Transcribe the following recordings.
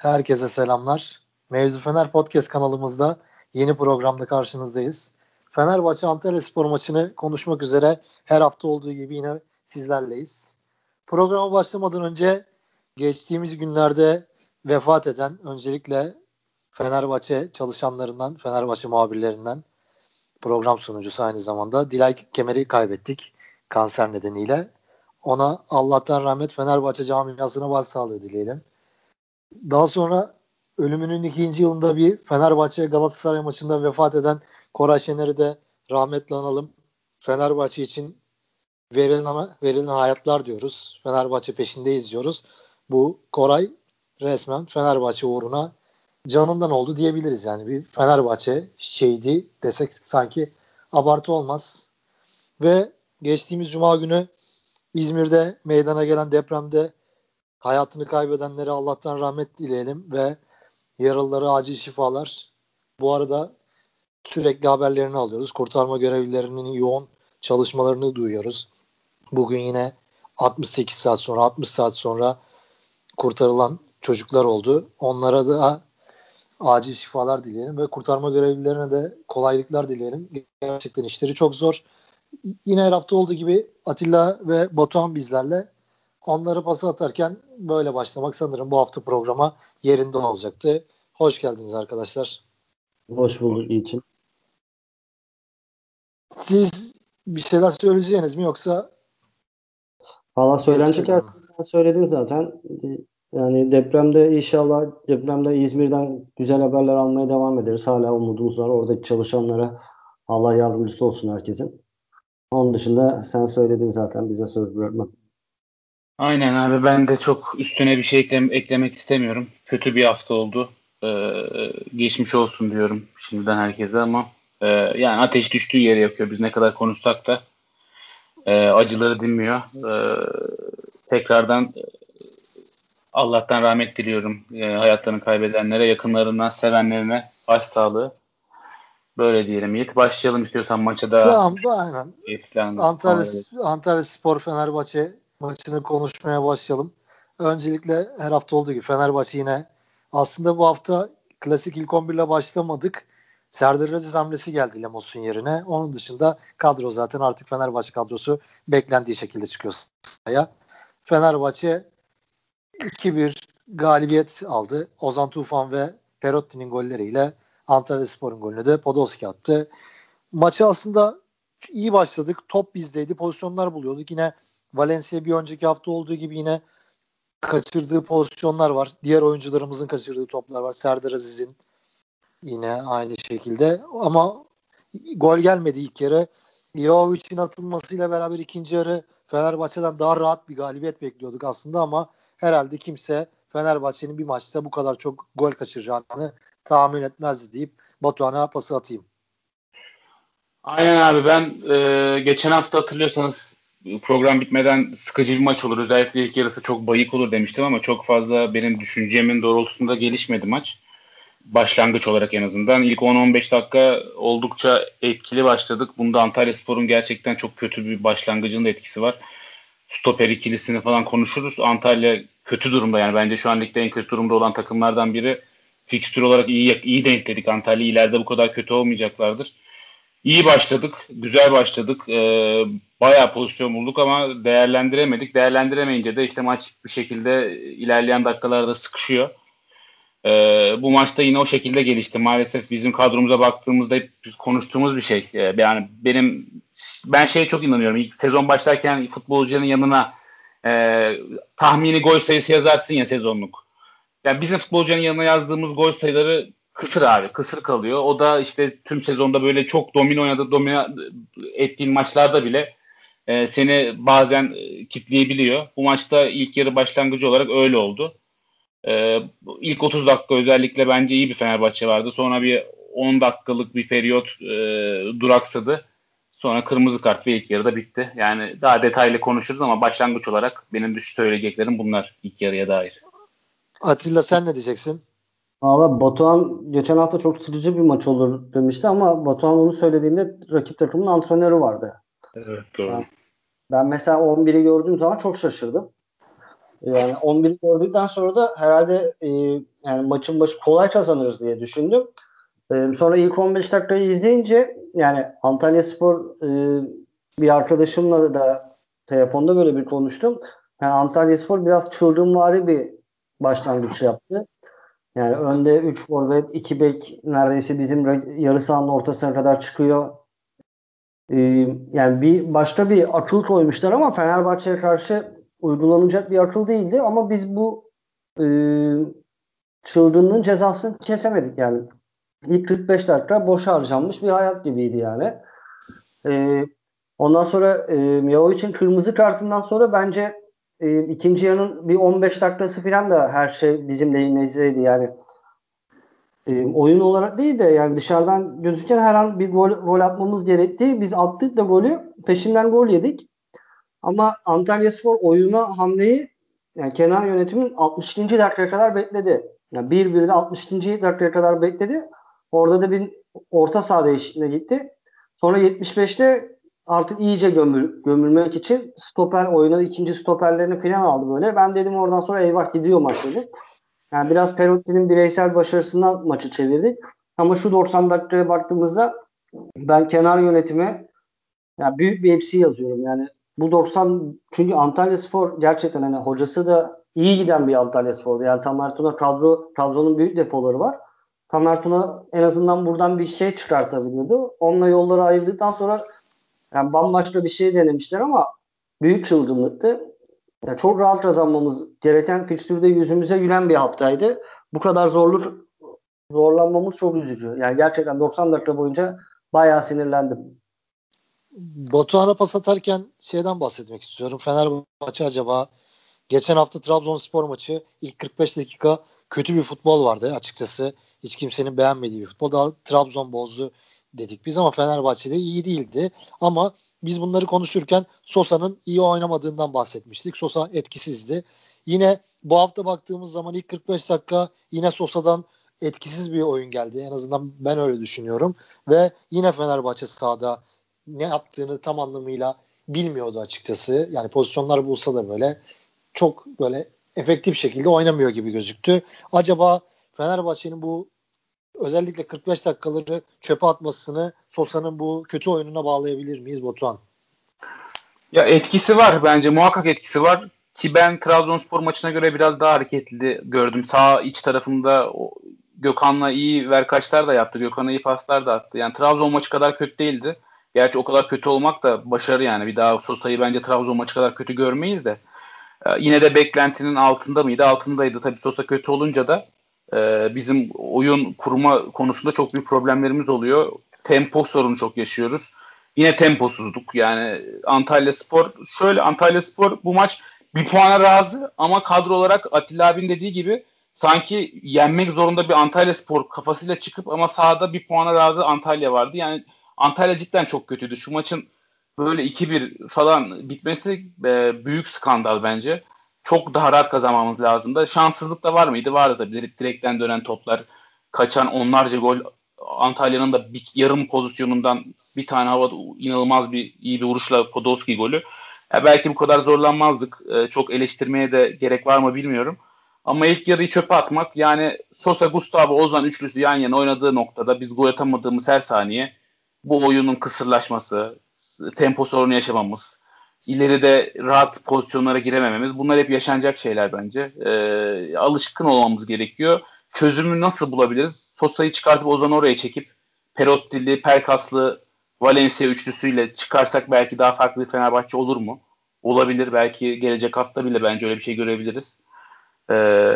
Herkese selamlar. Mevzu Fener Podcast kanalımızda yeni programda karşınızdayız. Fenerbahçe Antalya Spor maçını konuşmak üzere her hafta olduğu gibi yine sizlerleyiz. Programa başlamadan önce geçtiğimiz günlerde vefat eden öncelikle Fenerbahçe çalışanlarından, Fenerbahçe muhabirlerinden program sunucusu aynı zamanda Dilay Kemer'i kaybettik kanser nedeniyle. Ona Allah'tan rahmet Fenerbahçe camiasına başsağlığı dileyelim. Daha sonra ölümünün ikinci yılında bir Fenerbahçe Galatasaray maçında vefat eden Koray Şener'i de rahmetle analım. Fenerbahçe için verilen, verilen hayatlar diyoruz. Fenerbahçe peşindeyiz diyoruz. Bu Koray resmen Fenerbahçe uğruna canından oldu diyebiliriz yani. Bir Fenerbahçe şeydi desek sanki abartı olmaz. Ve geçtiğimiz cuma günü İzmir'de meydana gelen depremde hayatını kaybedenlere Allah'tan rahmet dileyelim ve yaralılara acil şifalar. Bu arada sürekli haberlerini alıyoruz. Kurtarma görevlilerinin yoğun çalışmalarını duyuyoruz. Bugün yine 68 saat sonra 60 saat sonra kurtarılan çocuklar oldu. Onlara da acil şifalar dileyelim ve kurtarma görevlilerine de kolaylıklar dileyelim. Gerçekten işleri çok zor. Yine her hafta olduğu gibi Atilla ve Batuhan bizlerle onları pası atarken böyle başlamak sanırım bu hafta programa yerinde olacaktı. Hoş geldiniz arkadaşlar. Hoş bulduk için. Siz bir şeyler söyleyeceğiniz mi yoksa Valla söylenecek her söyledim zaten. Yani depremde inşallah depremde İzmir'den güzel haberler almaya devam ederiz. Hala umudumuz var. Oradaki çalışanlara Allah yardımcısı olsun herkesin. Onun dışında sen söyledin zaten bize söz bırakma. Aynen abi ben de çok üstüne bir şey eklem eklemek istemiyorum. Kötü bir hafta oldu. Ee, geçmiş olsun diyorum şimdiden herkese ama e, yani ateş düştüğü yere yakıyor. Biz ne kadar konuşsak da e, acıları dinmiyor. E, tekrardan e, Allah'tan rahmet diliyorum e, hayatlarını kaybedenlere, yakınlarından sevenlerine başsağlığı. Böyle diyelim. Yiğit başlayalım istiyorsan maça da. Tamam aynen. Antalya, Antalya Spor Fenerbahçe maçını konuşmaya başlayalım. Öncelikle her hafta olduğu gibi Fenerbahçe yine aslında bu hafta klasik ilk 11 ile başlamadık. Serdar Aziz hamlesi geldi Lemos'un yerine. Onun dışında kadro zaten artık Fenerbahçe kadrosu beklendiği şekilde çıkıyor sahaya. Fenerbahçe 2-1 galibiyet aldı. Ozan Tufan ve Perotti'nin golleriyle Antalya Spor'un golünü de Podolski attı. Maçı aslında iyi başladık. Top bizdeydi. Pozisyonlar buluyorduk. Yine Valencia bir önceki hafta olduğu gibi yine kaçırdığı pozisyonlar var. Diğer oyuncularımızın kaçırdığı toplar var. Serdar Aziz'in yine aynı şekilde ama gol gelmedi ilk yarı. Jovic'in atılmasıyla beraber ikinci yarı Fenerbahçe'den daha rahat bir galibiyet bekliyorduk aslında ama herhalde kimse Fenerbahçe'nin bir maçta bu kadar çok gol kaçıracağını tahmin etmezdi deyip Batuhan'a pası atayım. Aynen abi ben e, geçen hafta hatırlıyorsanız program bitmeden sıkıcı bir maç olur. Özellikle ilk yarısı çok bayık olur demiştim ama çok fazla benim düşüncemin doğrultusunda gelişmedi maç. Başlangıç olarak en azından. İlk 10-15 dakika oldukça etkili başladık. Bunda Antalya Spor'un gerçekten çok kötü bir başlangıcının da etkisi var. Stoper ikilisini falan konuşuruz. Antalya kötü durumda yani bence şu an ligde en kötü durumda olan takımlardan biri. Fikstür olarak iyi iyi denkledik Antalya. ileride bu kadar kötü olmayacaklardır. İyi başladık. Güzel başladık. Ee, bayağı pozisyon bulduk ama değerlendiremedik. Değerlendiremeyince de işte maç bir şekilde ilerleyen dakikalarda sıkışıyor. Ee, bu maçta yine o şekilde gelişti. Maalesef bizim kadromuza baktığımızda hep konuştuğumuz bir şey. Ee, yani benim ben şeye çok inanıyorum. İlk sezon başlarken futbolcunun yanına e, tahmini gol sayısı yazarsın ya sezonluk. Yani bizim futbolcunun yanına yazdığımız gol sayıları kısır abi. Kısır kalıyor. O da işte tüm sezonda böyle çok domino oynadı, domino ettiğin maçlarda bile e, seni bazen e, kitleyebiliyor. Bu maçta ilk yarı başlangıcı olarak öyle oldu. E, ilk 30 dakika özellikle bence iyi bir Fenerbahçe vardı. Sonra bir 10 dakikalık bir periyot e, duraksadı. Sonra kırmızı kart ve ilk yarıda bitti. Yani daha detaylı konuşuruz ama başlangıç olarak benim söyleyeceklerim bunlar ilk yarıya dair. Atilla sen ne diyeceksin? Valla Batuhan geçen hafta çok sıkıcı bir maç olur demişti ama Batuhan onu söylediğinde rakip takımın antrenörü vardı. Evet doğru. Ben, ben mesela 11'i gördüğüm zaman çok şaşırdım. Yani 11 gördükten sonra da herhalde e, yani maçın başı kolay kazanırız diye düşündüm. E, sonra ilk 15 dakikayı izleyince yani Antalya Spor e, bir arkadaşımla da telefonda böyle bir konuştum. Yani Antalya Spor biraz çılgınvari bir başlangıç yaptı. Yani önde 3 forvet, 2 bek neredeyse bizim yarı sahanın ortasına kadar çıkıyor. Ee, yani bir başka bir akıl koymuşlar ama Fenerbahçe'ye karşı uygulanacak bir akıl değildi ama biz bu e, çılgınlığın cezasını kesemedik yani. İlk 45 dakika boş harcanmış bir hayat gibiydi yani. Ee, ondan sonra e, Yao için kırmızı kartından sonra bence e, ikinci yarının bir 15 dakikası falan da her şey bizim lehimizdeydi yani. E, oyun olarak değil de yani dışarıdan gözüken her an bir gol, gol atmamız gerekti. Biz attık da golü peşinden gol yedik. Ama Antalya Spor oyuna hamleyi yani kenar yönetimin 62. dakikaya kadar bekledi. Yani 1-1'de 62. dakikaya kadar bekledi. Orada da bir orta saha değişikliğine gitti. Sonra 75'te artık iyice gömül, gömülmek için stoper oynadı. ikinci stoperlerini falan aldı böyle. Ben dedim oradan sonra eyvah gidiyor maç dedim. Yani biraz Perotti'nin bireysel başarısından maçı çevirdik. Ama şu 90 dakikaya baktığımızda ben kenar yönetime yani büyük bir eksi yazıyorum. Yani bu 90 çünkü Antalya Spor gerçekten hani hocası da iyi giden bir Antalya Spor'du. Yani Tamer Tuna kadro, kadronun büyük defoları var. Tamer Tuna en azından buradan bir şey çıkartabiliyordu. Onunla yolları ayırdıktan sonra yani bambaşka bir şey denemişler ama büyük çılgınlıktı. Yani çok rahat kazanmamız gereken fikstürde yüzümüze gülen bir haftaydı. Bu kadar zorluk zorlanmamız çok üzücü. Yani gerçekten 90 dakika boyunca bayağı sinirlendim. Batuhan'a pas atarken şeyden bahsetmek istiyorum. Fenerbahçe acaba geçen hafta Trabzonspor maçı ilk 45 dakika kötü bir futbol vardı açıkçası. Hiç kimsenin beğenmediği bir futbol. Daha Trabzon bozdu dedik biz ama Fenerbahçe'de iyi değildi. Ama biz bunları konuşurken Sosa'nın iyi oynamadığından bahsetmiştik. Sosa etkisizdi. Yine bu hafta baktığımız zaman ilk 45 dakika yine Sosa'dan etkisiz bir oyun geldi. En azından ben öyle düşünüyorum. Ve yine Fenerbahçe sahada ne yaptığını tam anlamıyla bilmiyordu açıkçası. Yani pozisyonlar bulsa da böyle çok böyle efektif şekilde oynamıyor gibi gözüktü. Acaba Fenerbahçe'nin bu özellikle 45 dakikaları çöpe atmasını Sosa'nın bu kötü oyununa bağlayabilir miyiz Batuhan? Ya etkisi var bence muhakkak etkisi var ki ben Trabzonspor maçına göre biraz daha hareketli gördüm. Sağ iç tarafında Gökhan'la iyi verkaçlar da yaptı. Gökhan'a iyi paslar da attı. Yani Trabzon maçı kadar kötü değildi. Gerçi o kadar kötü olmak da başarı yani. Bir daha Sosa'yı bence Trabzon maçı kadar kötü görmeyiz de. Ee, yine de beklentinin altında mıydı? Altındaydı. Tabii Sosa kötü olunca da e, bizim oyun kurma konusunda çok büyük problemlerimiz oluyor. Tempo sorunu çok yaşıyoruz. Yine temposuzluk. Yani Antalya Spor şöyle Antalya Spor bu maç bir puana razı ama kadro olarak Atilla abinin dediği gibi sanki yenmek zorunda bir Antalya Spor kafasıyla çıkıp ama sahada bir puana razı Antalya vardı. Yani Antalya cidden çok kötüydü. Şu maçın böyle 2-1 falan bitmesi e, büyük skandal bence. Çok daha rahat kazanmamız lazımdı. Şanssızlık da var mıydı? Vardı tabii. Direkten dönen toplar, kaçan onlarca gol. Antalya'nın da bir, yarım pozisyonundan bir tane havada inanılmaz bir iyi bir vuruşla Podolski golü. Ya belki bu kadar zorlanmazdık. E, çok eleştirmeye de gerek var mı bilmiyorum. Ama ilk yarıyı çöpe atmak yani Sosa, Gustavo, Ozan üçlüsü yan yana oynadığı noktada biz gol atamadığımız her saniye bu oyunun kısırlaşması, tempo sorunu yaşamamız, ileride rahat pozisyonlara giremememiz bunlar hep yaşanacak şeyler bence. E, alışkın olmamız gerekiyor. Çözümü nasıl bulabiliriz? Sosa'yı çıkartıp Ozan'ı oraya çekip Perotti'li, Perkaslı, Valencia üçlüsüyle çıkarsak belki daha farklı bir Fenerbahçe olur mu? Olabilir. Belki gelecek hafta bile bence öyle bir şey görebiliriz. Ee,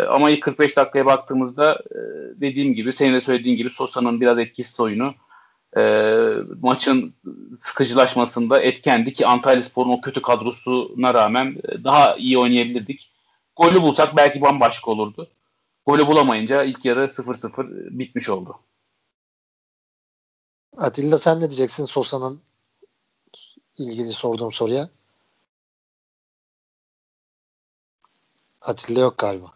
ama ilk 45 dakikaya baktığımızda e, dediğim gibi senin de söylediğin gibi Sosa'nın biraz etkisiz oyunu e, maçın sıkıcılaşmasında etkendi ki Antalya Spor'un o kötü kadrosuna rağmen e, daha iyi oynayabilirdik. Golü bulsak belki bambaşka olurdu. Golü bulamayınca ilk yarı 0-0 bitmiş oldu. Atilla sen ne diyeceksin Sosa'nın ilgili sorduğum soruya? Atilla yok galiba.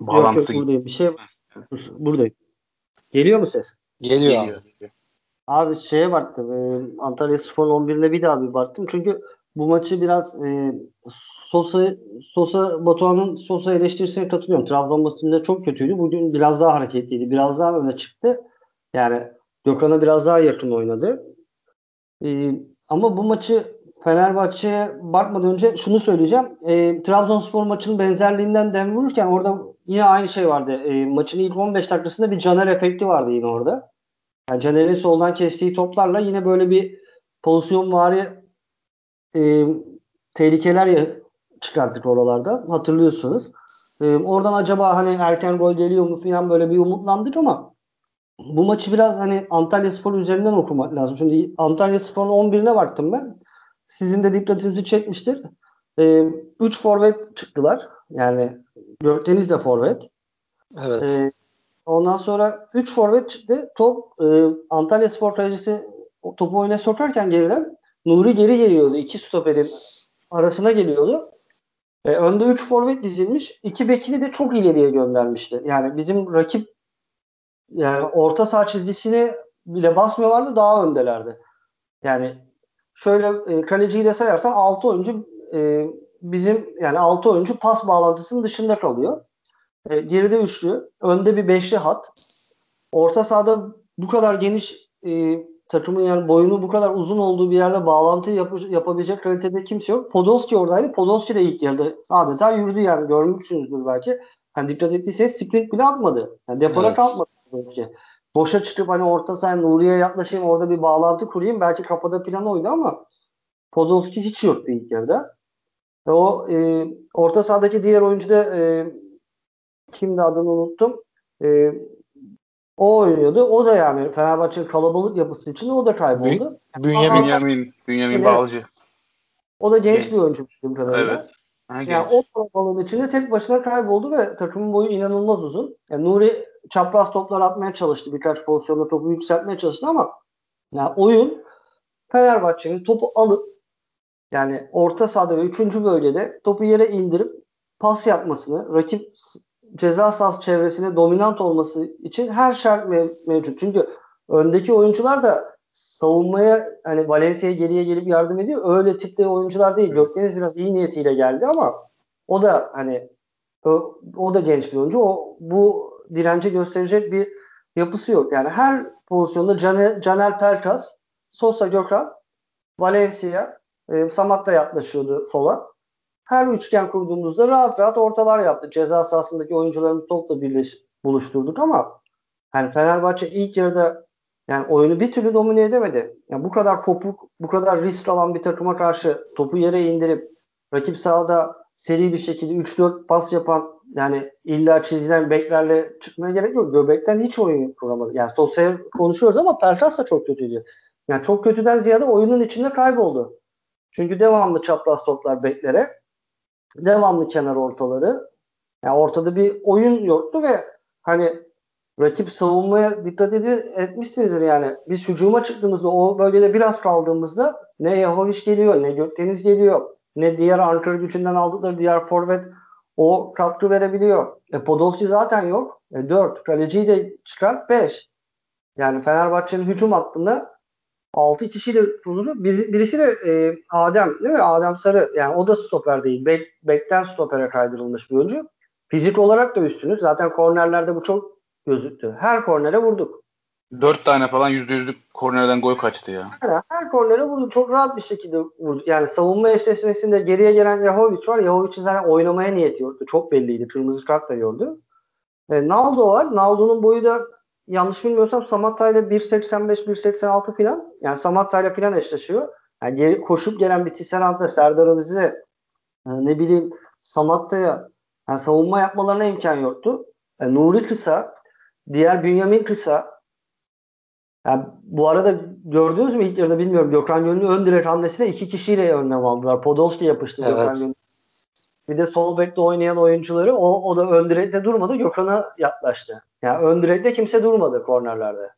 Bağlantısı yok, yok buradayım. Bir şey buradayım. Geliyor mu ses? Geliyor, Geliyor. abi. Abi şeye baktım. E, Antalya Spor 11'ine bir daha bir baktım. Çünkü bu maçı biraz e, Sosa Sosa Batuhan'ın Sosa eleştirisine katılıyorum. Trabzon maçında çok kötüydü. Bugün biraz daha hareketliydi. Biraz daha öne çıktı. Yani Gökhan'a biraz daha yakın oynadı. E, ama bu maçı Fenerbahçe'ye bakmadan önce şunu söyleyeceğim. E, Trabzonspor maçının benzerliğinden dem vururken orada yine aynı şey vardı. E, maçın ilk 15 dakikasında bir Caner efekti vardı yine orada. Yani Caner'in soldan kestiği toplarla yine böyle bir pozisyon vari e, tehlikeler çıkarttık oralarda. Hatırlıyorsunuz. E, oradan acaba hani erken gol geliyor mu falan böyle bir umutlandık ama bu maçı biraz hani Antalya Spor üzerinden okumak lazım. Şimdi Antalya Spor'un 11'ine baktım ben. Sizin de dikkatinizi çekmiştir. 3 e, forvet çıktılar. Yani Gökdeniz de forvet. Evet. E, ondan sonra 3 forvet çıktı. Top e, Antalya Spor kalecisi topu oyuna sokarken geriden Nuri geri geliyordu. İki stoperin arasına geliyordu. E, önde 3 forvet dizilmiş. İki bekini de çok ileriye göndermişti. Yani bizim rakip yani orta saha çizgisini bile basmıyorlardı daha öndelerdi. Yani şöyle e, kaleciyi de sayarsan 6 oyuncu e, bizim yani 6 oyuncu pas bağlantısının dışında kalıyor. E, geride üçlü, önde bir beşli hat. Orta sahada bu kadar geniş e, takımın yani boyunu bu kadar uzun olduğu bir yerde bağlantı yap yapabilecek kalitede kimse yok. Podolski oradaydı. Podolski de ilk yarıda adeta yürüdü yani. Görmüşsünüzdür belki. Hani dikkat ettiyseniz sprint bile atmadı. Yani depara evet. kalmadı. Podolski. Boşa çıkıp hani orta sahaya Nuri'ye yaklaşayım orada bir bağlantı kurayım. Belki kafada plan oydu ama Podolski hiç yoktu ilk yarıda. Ve o e, orta sahadaki diğer oyuncu da e, kimdi adını unuttum. E, o oynuyordu. O da yani Fenerbahçe'nin kalabalık yapısı için o da kayboldu. Bünyamin, Bünyamin, Bünyamin Balcı. O da genç bir oyuncu bildiğim kadarıyla. Evet. Ha, yani o kalabalığın içinde tek başına kayboldu ve takımın boyu inanılmaz uzun. Yani Nuri çapraz toplar atmaya çalıştı. Birkaç pozisyonda topu yükseltmeye çalıştı ama yani oyun Fenerbahçe'nin topu alıp yani orta sahada ve 3. bölgede topu yere indirip pas yapmasını, rakip ceza sahası çevresinde dominant olması için her şart mev- mevcut. Çünkü öndeki oyuncular da savunmaya hani Valencia'ya geriye gelip yardım ediyor. Öyle tipte oyuncular değil. Gökdeniz biraz iyi niyetiyle geldi ama o da hani o, o da genç bir oyuncu. O bu direnci gösterecek bir yapısı yok. Yani her pozisyonda Caner, Caner Pelkas, Sosa Gökhan, Valencia, e, Samat da yaklaşıyordu sola her üçgen kurduğumuzda rahat rahat ortalar yaptı. Ceza sahasındaki oyuncularını topla birleş, buluşturduk ama hani Fenerbahçe ilk yarıda yani oyunu bir türlü domine edemedi. Yani bu kadar kopuk, bu kadar risk alan bir takıma karşı topu yere indirip rakip sahada seri bir şekilde 3-4 pas yapan yani illa çizilen beklerle çıkmaya gerek yok. Göbekten hiç oyun kuramadı. Yani sosyal konuşuyoruz ama Pelkas da çok kötüydü. Yani çok kötüden ziyade oyunun içinde kayboldu. Çünkü devamlı çapraz toplar beklere devamlı kenar ortaları. Yani ortada bir oyun yoktu ve hani rakip savunmaya dikkat ediyor, etmişsinizdir yani. Biz hücuma çıktığımızda o bölgede biraz kaldığımızda ne Yahoviç geliyor ne Gökdeniz geliyor ne diğer Ankara gücünden aldıkları diğer forvet o katkı verebiliyor. E, Podolski zaten yok. E, 4. Kaleciyi de çıkar 5. Yani Fenerbahçe'nin hücum hattında 6 kişiyle kurulu. Bir, birisi de e, Adem değil mi? Adem Sarı. Yani o da stoper değil. Bek, bekten stopere kaydırılmış bir oyuncu. Fizik olarak da üstünüz. Zaten kornerlerde bu çok gözüktü. Her kornere vurduk. Dört tane falan yüzde yüzlük kornerden gol kaçtı ya. Yani her kornere vurduk. Çok rahat bir şekilde vurduk. Yani savunma eşleşmesinde geriye gelen Yahovic var. Yahovic'in zaten oynamaya niyeti yoktu. Çok belliydi. Kırmızı kart da gördü. E, Naldo var. Naldo'nun boyu da yanlış bilmiyorsam Samatta ile 1.85-1.86 falan. Yani Samatta ile falan eşleşiyor. Yani geri, koşup gelen bir Tisserant'la Serdar Aziz'e ne bileyim Samatta'ya yani savunma yapmalarına imkan yoktu. Yani Nuri kısa, diğer Bünyamin kısa. Yani bu arada gördünüz mü ilk yarıda bilmiyorum. Gökhan Gönül'ün ön direk hamlesine iki kişiyle önlem aldılar. Podolski yapıştı evet. Gökhan Gönül. Bir de sol bekte oynayan oyuncuları o, o da ön direkte durmadı. Gökhan'a yaklaştı. Yani ön direkte kimse durmadı kornerlerde.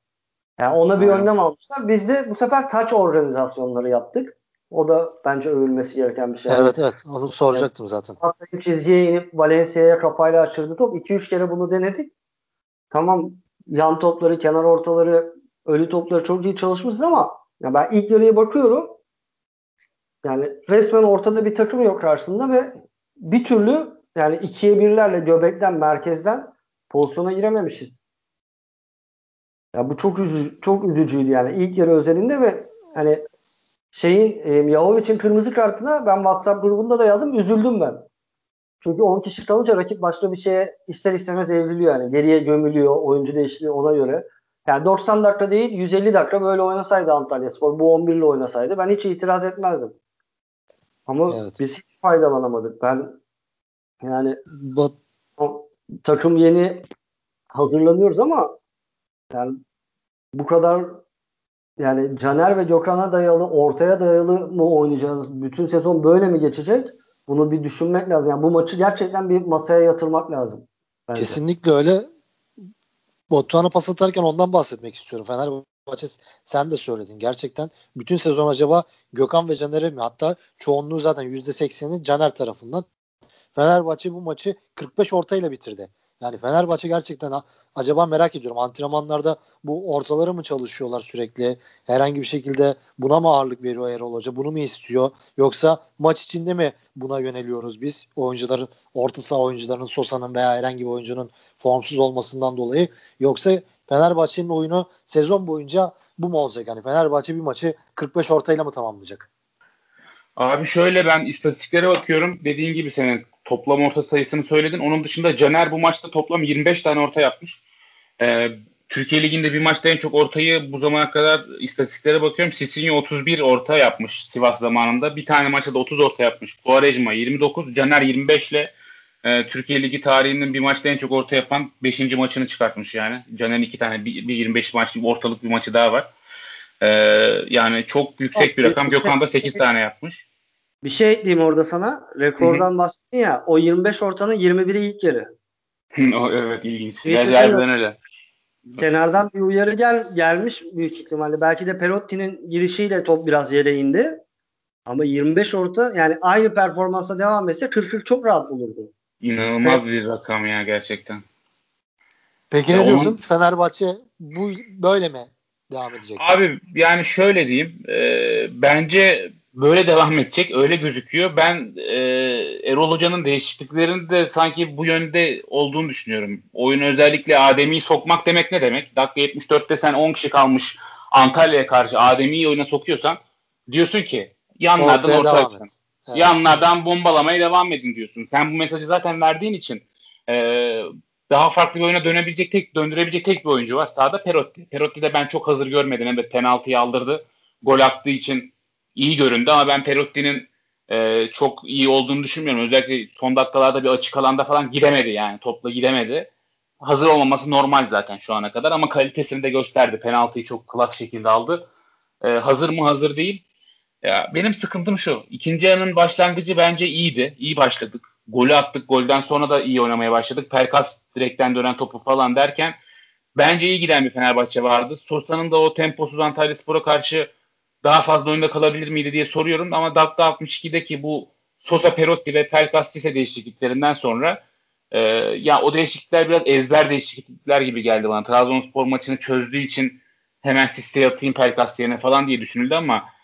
Yani ona bir önlem almışlar. Biz de bu sefer taç organizasyonları yaptık. O da bence övülmesi gereken bir şey. Evet evet. Onu soracaktım yani, zaten. Çizgiye inip Valencia'ya kafayla açırdı top. 2-3 kere bunu denedik. Tamam yan topları, kenar ortaları, ölü topları çok iyi çalışmışız ama ya ben ilk yarıya bakıyorum. yani resmen ortada bir takım yok karşısında ve bir türlü yani ikiye birlerle göbekten merkezden pozisyona girememişiz. Ya bu çok üzücü, çok üzücüydü yani ilk yarı özelinde ve hani şeyin e, Yahovic'in kırmızı kartına ben WhatsApp grubunda da yazdım üzüldüm ben. Çünkü 10 kişi kalınca rakip başka bir şeye ister istemez evriliyor yani. Geriye gömülüyor, oyuncu değişikliği ona göre. Yani 90 dakika değil 150 dakika böyle oynasaydı Antalya Spor bu 11 ile oynasaydı ben hiç itiraz etmezdim. Ama evet. biz faydalanamadık. Ben yani But... takım yeni hazırlanıyoruz ama yani bu kadar yani Caner ve Gökhan'a dayalı, ortaya dayalı mı oynayacağız? Bütün sezon böyle mi geçecek? Bunu bir düşünmek lazım. Yani bu maçı gerçekten bir masaya yatırmak lazım. Bence. Kesinlikle öyle. Batuhan'a pas atarken ondan bahsetmek istiyorum. Fenerbahçe sen de söyledin. Gerçekten bütün sezon acaba Gökhan ve Caner'e mi? Hatta çoğunluğu zaten %80'i Caner tarafından. Fenerbahçe bu maçı 45 ortayla bitirdi. Yani Fenerbahçe gerçekten acaba merak ediyorum antrenmanlarda bu ortaları mı çalışıyorlar sürekli? Herhangi bir şekilde buna mı ağırlık veriyor Erol Hoca? Bunu mu istiyor? Yoksa maç içinde mi buna yöneliyoruz biz? Oyuncuların orta saha oyuncularının Sosa'nın veya herhangi bir oyuncunun formsuz olmasından dolayı yoksa Fenerbahçe'nin oyunu sezon boyunca bu mu olacak? Yani Fenerbahçe bir maçı 45 ortayla mı tamamlayacak? Abi şöyle ben istatistiklere bakıyorum. Dediğin gibi senin toplam orta sayısını söyledin. Onun dışında Caner bu maçta toplam 25 tane orta yapmış. Ee, Türkiye Ligi'nde bir maçta en çok ortayı bu zamana kadar istatistiklere bakıyorum. Sisinho 31 orta yapmış Sivas zamanında. Bir tane maçta da 30 orta yapmış. Quaresma 29, Caner 25 ile e, Türkiye Ligi tarihinin bir maçta en çok orta yapan 5. maçını çıkartmış yani. Caner'in iki tane bir, bir 25 maç ortalık bir maçı daha var. Ee, yani çok yüksek bir rakam. Gökhan da 8 tane yapmış. Bir şey ekleyeyim orada sana. Rekordan bahsettin ya. O 25 ortanın 21'i ilk yarı. evet ilginç. Gerçekten öyle. Kenardan bir uyarı gel gelmiş büyük ihtimalle. Belki de Perotti'nin girişiyle top biraz yere indi. Ama 25 orta yani aynı performansa devam etse 40-40 çok rahat bulurdu. İnanılmaz evet. bir rakam ya gerçekten. Peki ya ne diyorsun? Onun... Fenerbahçe bu böyle mi devam edecek? Abi yani şöyle diyeyim. E, bence böyle devam edecek. Öyle gözüküyor. Ben e, Erol Hoca'nın değişikliklerinin de sanki bu yönde olduğunu düşünüyorum. Oyun özellikle Adem'i sokmak demek ne demek? Dakika 74'te sen 10 kişi kalmış Antalya'ya karşı Adem'i oyuna sokuyorsan diyorsun ki yanlardan ortaya, ortaya evet. Yanlardan bombalamaya devam edin diyorsun. Sen bu mesajı zaten verdiğin için e, daha farklı bir oyuna dönebilecek tek döndürebilecek tek bir oyuncu var. Sağda Perotti. Perotti de ben çok hazır görmedim. Evet penaltıyı aldırdı. Gol attığı için iyi göründü ama ben Perotti'nin e, çok iyi olduğunu düşünmüyorum. Özellikle son dakikalarda bir açık alanda falan gidemedi yani. Topla gidemedi. Hazır olmaması normal zaten şu ana kadar ama kalitesini de gösterdi. Penaltıyı çok klas şekilde aldı. E, hazır mı? Hazır değil. Ya, benim sıkıntım şu. İkinci yarının başlangıcı bence iyiydi. İyi başladık. Golü attık. Golden sonra da iyi oynamaya başladık. Perkas direkten dönen topu falan derken bence iyi giden bir Fenerbahçe vardı. Sosa'nın da o temposuz Antalya Spor'a karşı daha fazla oyunda kalabilir miydi diye soruyorum ama dakika 62'deki bu Sosa Perotti ve Pelkas Sise değişikliklerinden sonra e, ya o değişiklikler biraz ezber değişiklikler gibi geldi bana. Trabzonspor maçını çözdüğü için hemen Sise'ye atayım Pelkas yerine falan diye düşünüldü ama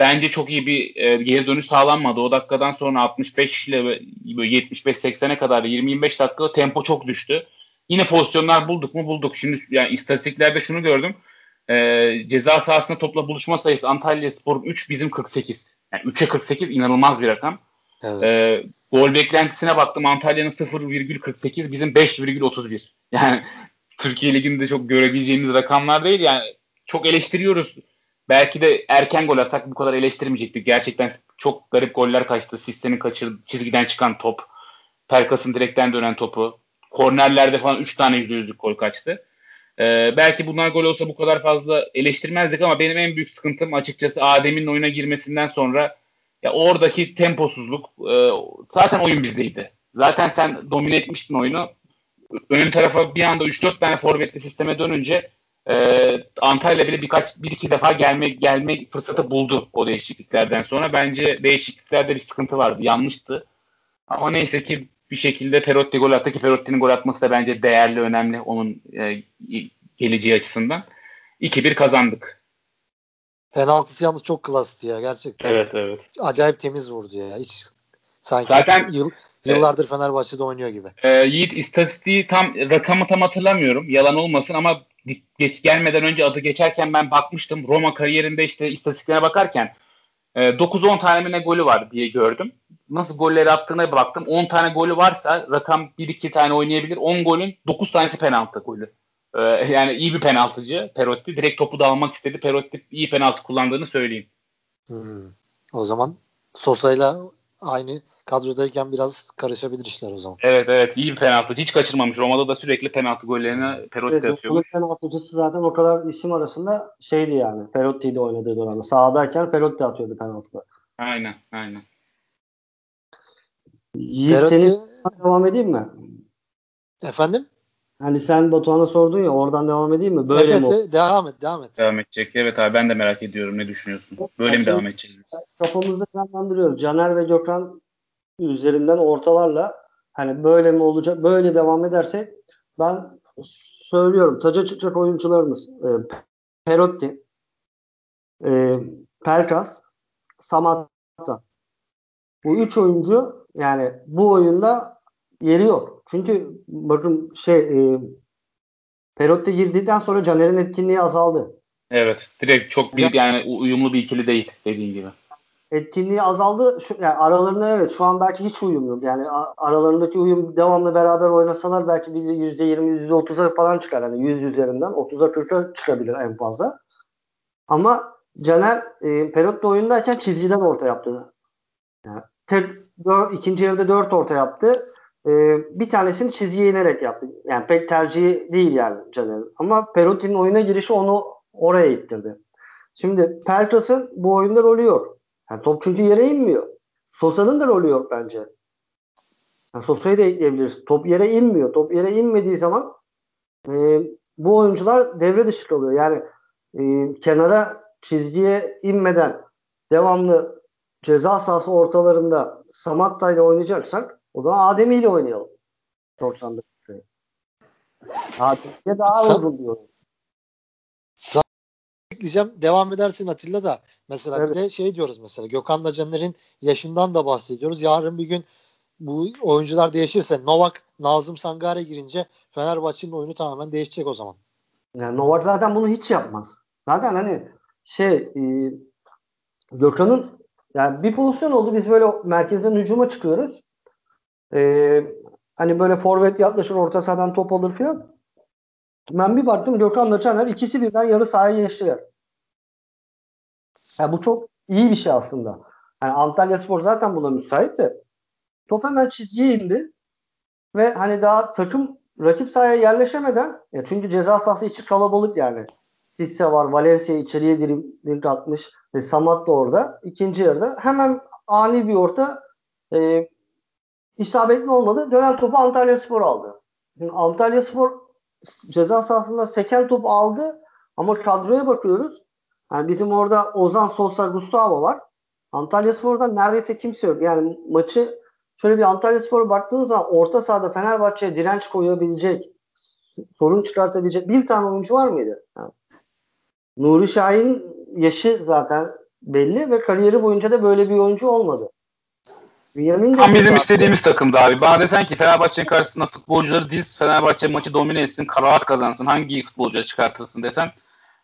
bence çok iyi bir e, geri dönüş sağlanmadı. O dakikadan sonra 65 ile 75-80'e kadar 20-25 dakika tempo çok düştü. Yine pozisyonlar bulduk mu bulduk. Şimdi yani istatistiklerde şunu gördüm. E, ceza sahasında topla buluşma sayısı Antalya Spor 3 bizim 48. Yani 3'e 48 inanılmaz bir rakam. Evet. E, gol beklentisine baktım Antalya'nın 0,48 bizim 5,31. Yani Türkiye Ligi'nde çok görebileceğimiz rakamlar değil. Yani çok eleştiriyoruz. Belki de erken gol atsak bu kadar eleştirmeyecektik. Gerçekten çok garip goller kaçtı. Sistemin kaçırdı, çizgiden çıkan top. Perkas'ın direkten dönen topu. Kornerlerde falan 3 tane %100'lük gol kaçtı. Ee, belki bunlar gol olsa bu kadar fazla eleştirmezdik ama benim en büyük sıkıntım açıkçası Adem'in oyuna girmesinden sonra ya oradaki temposuzluk e, zaten oyun bizdeydi. Zaten sen domine etmiştin oyunu. Ön tarafa bir anda 3-4 tane forvetli sisteme dönünce e, Antalya bile birkaç bir iki defa gelme gelme fırsatı buldu o değişikliklerden sonra. Bence değişikliklerde bir sıkıntı vardı. Yanlıştı. Ama neyse ki bir şekilde Perotti gol attı ki Perotti'nin gol atması da bence değerli, önemli onun e, geleceği açısından. 2-1 kazandık. Penaltısı yalnız çok klastı ya gerçekten. Evet evet. Acayip temiz vurdu ya. Hiç sanki Zaten yıl, yıllardır Fenerbahçe'de oynuyor gibi. e, Yiğit istatistiği tam rakamı tam hatırlamıyorum. Yalan olmasın ama geç, gelmeden önce adı geçerken ben bakmıştım. Roma kariyerinde işte istatistiklerine bakarken e, 9-10 tane mi ne golü var diye gördüm. Nasıl golleri attığına baktım. 10 tane golü varsa rakam 1-2 tane oynayabilir. 10 golün 9 tanesi penaltı golü. E, yani iyi bir penaltıcı Perotti. Direkt topu da almak istedi. Perotti iyi penaltı kullandığını söyleyeyim. Hmm. O zaman Sosa'yla aynı kadrodayken biraz karışabilir işler o zaman. Evet evet iyi bir penaltıcı. Hiç kaçırmamış. Roma'da da sürekli penaltı gollerini Perotti Evet, atıyormuş. penaltıcısı zaten o kadar isim arasında şeydi yani. Perotti'ydi oynadığı dönemde. Sahadayken Perotti atıyordu penaltıları. Aynen aynen. Yiğit Perotti- senin devam edeyim mi? Efendim? Hani sen Batuhan'a sordun ya oradan devam edeyim mi? Böyle evet, mi? evet, devam et, devam et. Devam edecek. Evet abi ben de merak ediyorum. Ne düşünüyorsun? Böyle mi devam edeceğiz? Kafamızda canlandırıyoruz. Caner ve Gökhan üzerinden ortalarla hani böyle mi olacak? Böyle devam edersek ben söylüyorum. Taca çıkacak oyuncularımız e, Perotti, e, Pelkas, Samatta. Bu üç oyuncu yani bu oyunda yeri yok. Çünkü bakın şey e, Perotti girdikten sonra Caner'in etkinliği azaldı. Evet. Direkt çok bir yani uyumlu bir ikili değil dediğin gibi. etkinliği azaldı. Şu, yani aralarında evet şu an belki hiç uyum yok. Yani aralarındaki uyum devamlı beraber oynasalar belki bir %20 %30'a falan çıkar. Hani 100 üzerinden 30'a 40'a çıkabilir en fazla. Ama Caner e, Perotti oyundayken çizgiden orta yaptı. Yani tek, dör, ikinci yarıda 4 orta yaptı. E, bir tanesini çizgiye inerek yaptı. Yani pek tercihi değil yani Caner'in. Ama Perotti'nin oyuna girişi onu oraya ittirdi. Şimdi Pelkas'ın bu oyunda rolü yok. Yani top çünkü yere inmiyor. Sosa'nın da rolü yok bence. Yani Sosa'yı da ekleyebiliriz. Top yere inmiyor. Top yere inmediği zaman e, bu oyuncular devre dışı kalıyor. Yani e, kenara çizgiye inmeden devamlı ceza sahası ortalarında Samatta ile oynayacaksak o zaman Ademi ile oynayalım. 90 dakikayı. Adem'e daha Sa- uzun diyor. ekleyeceğim. Devam edersin Atilla da. Mesela Evet. bir de şey diyoruz mesela Gökhan'la Caner'in yaşından da bahsediyoruz. Yarın bir gün bu oyuncular değişirse Novak, Nazım Sangare girince Fenerbahçe'nin oyunu tamamen değişecek o zaman. Yani Novak zaten bunu hiç yapmaz. Zaten hani şey e, Gökhan'ın yani bir pozisyon oldu biz böyle merkezden hücuma çıkıyoruz. E, hani böyle forvet yaklaşır orta sahadan top alır filan. Ben bir baktım Gökhan'la Caner ikisi birden yarı sahaya geçtiler. Yani bu çok iyi bir şey aslında. Yani Antalya Spor zaten buna müsait de top hemen çizgiye indi ve hani daha takım rakip sahaya yerleşemeden ya çünkü ceza sahası içi kalabalık yani. Sisse var, Valencia içeriye dribling atmış ve Samat da orada. İkinci yarıda hemen ani bir orta e, isabetli olmadı. Dönen topu Antalya Spor aldı. Şimdi Antalya Spor ceza sahasında seken top aldı ama kadroya bakıyoruz. Yani bizim orada Ozan Sosa Gustavo var. Antalya Spor'da neredeyse kimse yok. Yani maçı şöyle bir Antalya Spor'a baktığınız zaman orta sahada Fenerbahçe'ye direnç koyabilecek, sorun çıkartabilecek bir tane oyuncu var mıydı? Yani Nuri Şahin yaşı zaten belli ve kariyeri boyunca da böyle bir oyuncu olmadı. Tam bizim istediğimiz takımda abi. Bana desen ki Fenerbahçe'nin karşısında futbolcuları diz, Fenerbahçe maçı domine etsin, rahat kazansın. Hangi futbolcuya çıkartırsın desem